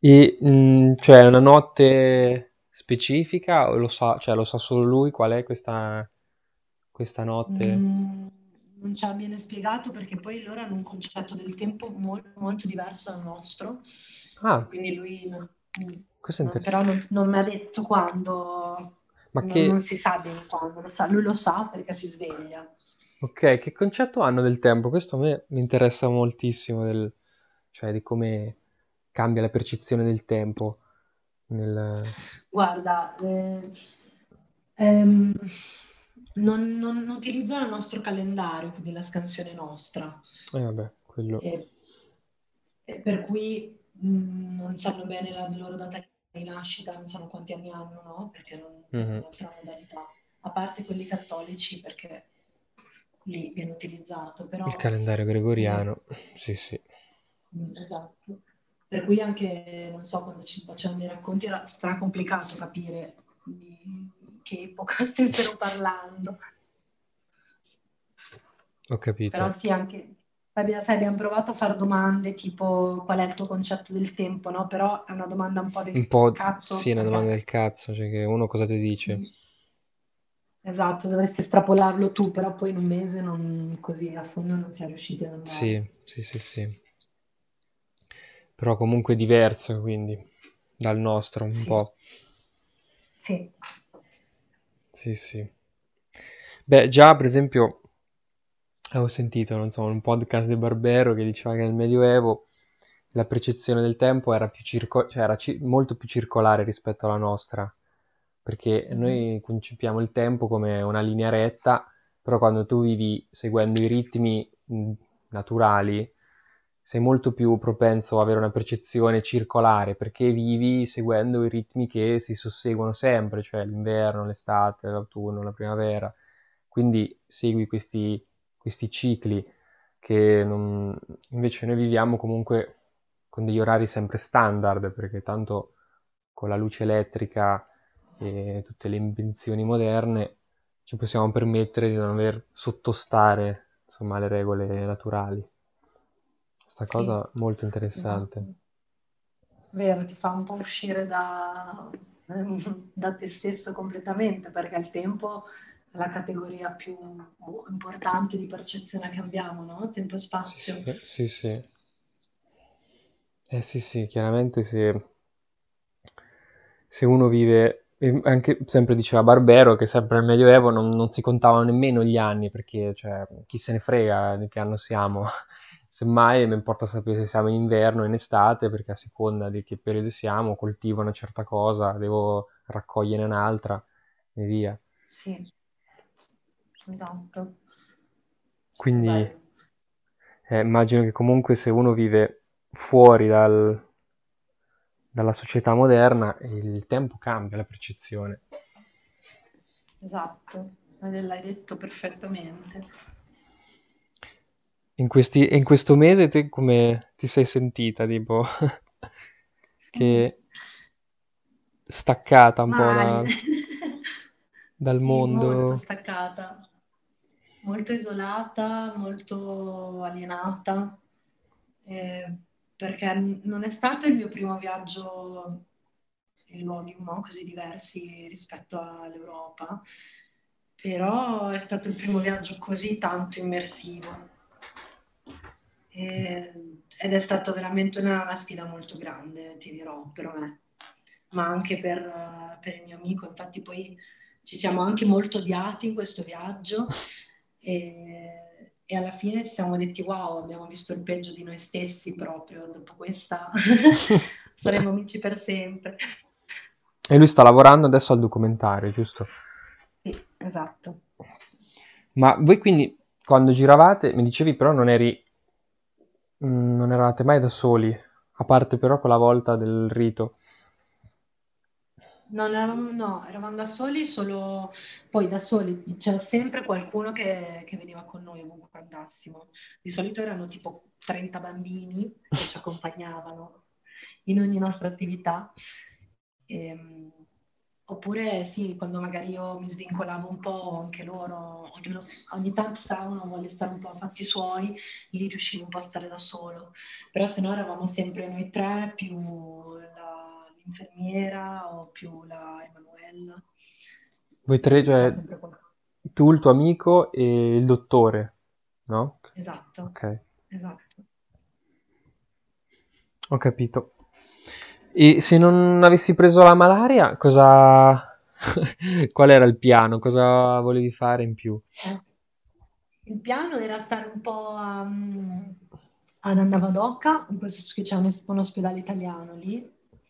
S1: E mm, cioè una notte specifica o lo sa, cioè lo sa solo lui qual è questa, questa notte?
S3: Mm, non ci ha bene spiegato perché poi loro hanno un concetto del tempo molto, molto diverso dal nostro,
S1: Ah,
S3: quindi lui
S1: questo è
S3: non- però
S1: interessante.
S3: non, non mi ha detto quando,
S1: Ma
S3: non,
S1: che,
S3: non si sa bene quando, lo sa, lui lo sa perché si sveglia.
S1: ok, che concetto hanno del tempo? Questo a me mi interessa moltissimo, del, cioè di come cambia la percezione del tempo nel...
S3: Guarda, eh, ehm, non, non utilizzano il nostro calendario, quindi la scansione nostra.
S1: Eh vabbè, quello...
S3: e, e per cui mh, non sanno bene la loro data di nascita, non sanno quanti anni hanno, no? Perché non
S1: Mhm.
S3: non un'altra modalità, a parte quelli cattolici perché lì viene utilizzato, però
S1: Il calendario gregoriano, sì sì.
S3: mm, esatto. Per cui anche, non so, quando ci facevano dei racconti era stracomplicato capire di che epoca [laughs] stessero parlando.
S1: Ho
S3: Però
S1: capito.
S3: sì, anche, abbiamo, sai, abbiamo provato a fare domande tipo qual è il tuo concetto del tempo, no? Però è una domanda un po' del
S1: Un po',
S3: cazzo,
S1: sì, una domanda
S3: perché
S1: del cazzo, cioè che uno cosa ti dice?
S3: mm, esatto, dovresti estrapolarlo tu, però poi in un mese non, così a fondo non si è riusciti ad andare.
S1: Sì, sì, sì, sì. Però comunque è diverso, quindi, dal nostro, un
S3: Sì,
S1: po'.
S3: sì.
S1: Sì, sì. Beh, già, per esempio, avevo sentito, non so, un podcast di Barbero che diceva che nel Medioevo la percezione del tempo era più circo- cioè era ci- molto più circolare rispetto alla nostra, perché
S3: Mhm.
S1: noi concepiamo il tempo come una linea retta, però quando tu vivi seguendo i ritmi mh, naturali, sei molto più propenso a avere una percezione circolare, perché vivi seguendo i ritmi che si susseguono sempre, cioè l'inverno, l'estate, l'autunno, la primavera. Quindi segui questi, questi cicli che non- invece noi viviamo comunque con degli orari sempre standard, perché tanto con la luce elettrica e tutte le invenzioni moderne ci possiamo permettere di non aver sottostare, insomma, alle regole naturali. Questa
S3: Sì,
S1: cosa molto
S3: esatto.
S1: interessante.
S3: Vero, ti fa un po' uscire da, [laughs] da te stesso completamente, perché il tempo la categoria più importante di percezione che abbiamo, no? Tempo e spazio.
S1: sì, sì, sì. Eh sì, sì, chiaramente se, se uno vive anche sempre diceva Barbero che sempre nel Medioevo non, non si contavano nemmeno gli anni perché cioè, chi se ne frega di che anno siamo. [laughs] Semmai mi importa sapere se siamo in inverno o in estate perché a seconda di che periodo siamo coltivo una certa cosa, devo raccogliere un'altra e via.
S3: Sì, esatto.
S1: Quindi eh, immagino che comunque se uno vive fuori dal- dalla società moderna il tempo cambia la percezione.
S3: Esatto, l'hai detto perfettamente.
S1: In questi- in questo mese te come ti sei sentita, tipo, [laughs] che staccata un po'
S3: Male.
S1: da- dal [laughs]
S3: Sì, molto
S1: mondo?
S3: staccata, molto isolata, molto alienata, eh, perché non è stato il mio primo viaggio in luoghi no, così diversi rispetto all'Europa, però è stato il primo viaggio così tanto immersivo. E- ed è stato veramente una, una sfida molto grande, ti dirò, per me, ma anche per, per il mio amico. Infatti poi ci siamo anche molto odiati in questo viaggio e, e alla fine ci siamo detti wow, abbiamo visto il peggio di noi stessi proprio, dopo questa [laughs] saremo amici per sempre.
S1: E lui sta lavorando adesso al documentario, giusto?
S3: Sì, esatto.
S1: Ma voi quindi quando giravate, mi dicevi però non eri, mm, non eravate mai da soli, a parte però quella volta del rito.
S3: Non eravamo, no, eravamo da soli, solo poi da soli c'era sempre qualcuno che, che veniva con noi ovunque andassimo. Di solito erano tipo 30 bambini che ci accompagnavano in ogni nostra attività. Ehm, oppure sì, quando magari io mi svincolavo un po', anche loro, ognuno- ogni tanto sa, uno vuole stare un po' a fatti suoi, lì riuscivo un po' a stare da solo. Però se no eravamo sempre noi tre più l'infermiera o più la Emanuela.
S1: Voi tre, cioè tu, il tuo amico e il dottore, no?
S3: Esatto,
S1: Ok,
S3: esatto.
S1: ho capito. E se non avessi preso la malaria, cosa... [laughs] Qual era il piano? Cosa volevi fare in più?
S3: Eh, Il piano era stare un po' a, mm, ad Annavadocca, in questo che c'è un, un ospedale italiano lì,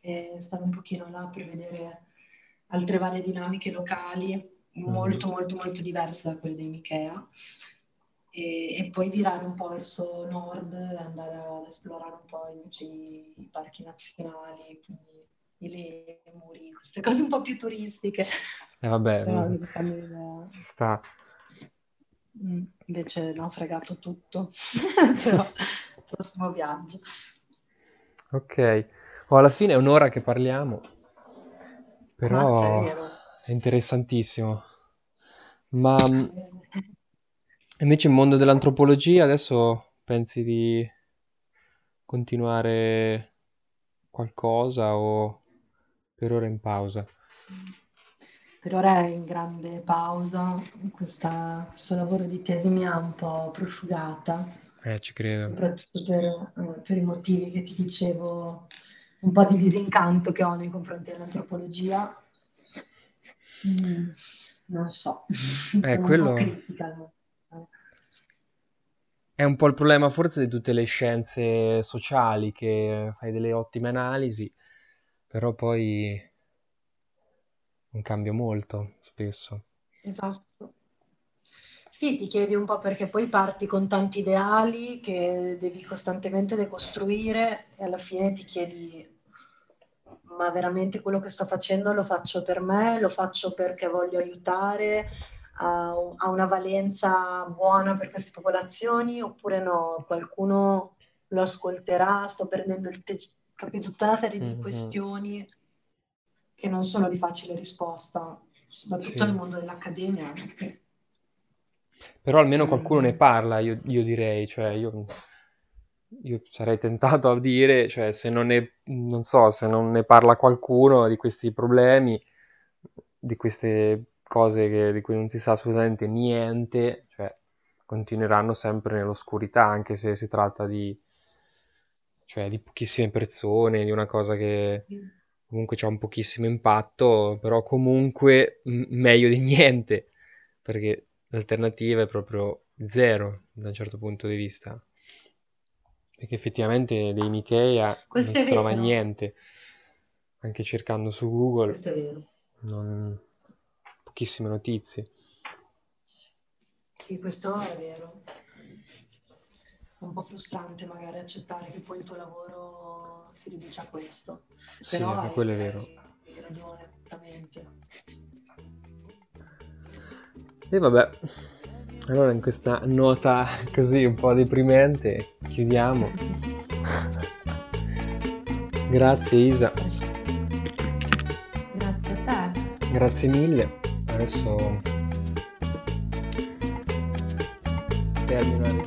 S3: e stare un pochino là per vedere altre varie dinamiche locali,
S1: Mhm.
S3: molto molto molto diverse da quelle dei Michea, e, e poi virare un po' verso nord, e andare ad esplorare un po' invece i, i parchi nazionali, quindi i lemuri, queste cose un po' più turistiche,
S1: Eh vabbè,
S3: però
S1: mm,
S3: fanno idea.
S1: ci sta.
S3: Mm, Invece no, fregato tutto, [laughs] però [laughs] prossimo viaggio.
S1: Ok. Oh, alla fine è un'ora che parliamo, però è interessantissimo. Ma mm, invece il mondo dell'antropologia adesso pensi di continuare qualcosa o per ora in pausa?
S3: Per ora è in grande pausa, questa- questo lavoro di tesi mi ha un po' prosciugata,
S1: Eh, ci credo.
S3: soprattutto per, eh, per i motivi che ti dicevo, un po' di disincanto che ho nei confronti dell'antropologia. Mm, non so,
S1: Eh,
S3: un
S1: quello è un po' il problema forse di tutte le scienze sociali, che fai delle ottime analisi, però poi non cambia molto spesso.
S3: Esatto. Sì, ti chiedi un po' perché poi parti con tanti ideali che devi costantemente decostruire e alla fine ti chiedi, ma veramente quello che sto facendo lo faccio per me, lo faccio perché voglio aiutare, ha, una valenza buona per queste popolazioni oppure no, qualcuno lo ascolterà, sto perdendo il tempo, capito? Tutta una serie di
S1: Mhm.
S3: questioni che non sono di facile risposta, soprattutto nel
S1: Sì.
S3: mondo dell'accademia.
S1: Però almeno qualcuno ne
S3: mm,
S1: parla, io, io direi, cioè io, io sarei tentato a dire, cioè se non ne, non so, se non ne parla qualcuno di questi problemi, di queste cose che- di cui non si sa assolutamente niente, cioè continueranno sempre nell'oscurità, anche se si tratta di, cioè, di pochissime persone, di una cosa che comunque c'ha un pochissimo impatto, però comunque m- meglio di niente, perché l'alternativa è proprio zero da un certo punto di vista. Perché effettivamente dei Micheia
S3: Questo
S1: non si trova
S3: vero.
S1: niente, anche cercando su Google,
S3: Questo è vero.
S1: non- pochissime notizie.
S3: Sì, questo è vero. È un po' frustrante magari accettare che poi il tuo lavoro si riduce a questo.
S1: Sì,
S3: Però
S1: anche
S3: hai,
S1: quello è vero.
S3: hai ragione, esattamente.
S1: E vabbè, allora in questa nota così un po' deprimente chiudiamo. Grazie Isa,
S3: Grazie a te.
S1: grazie mille. Adesso termino la.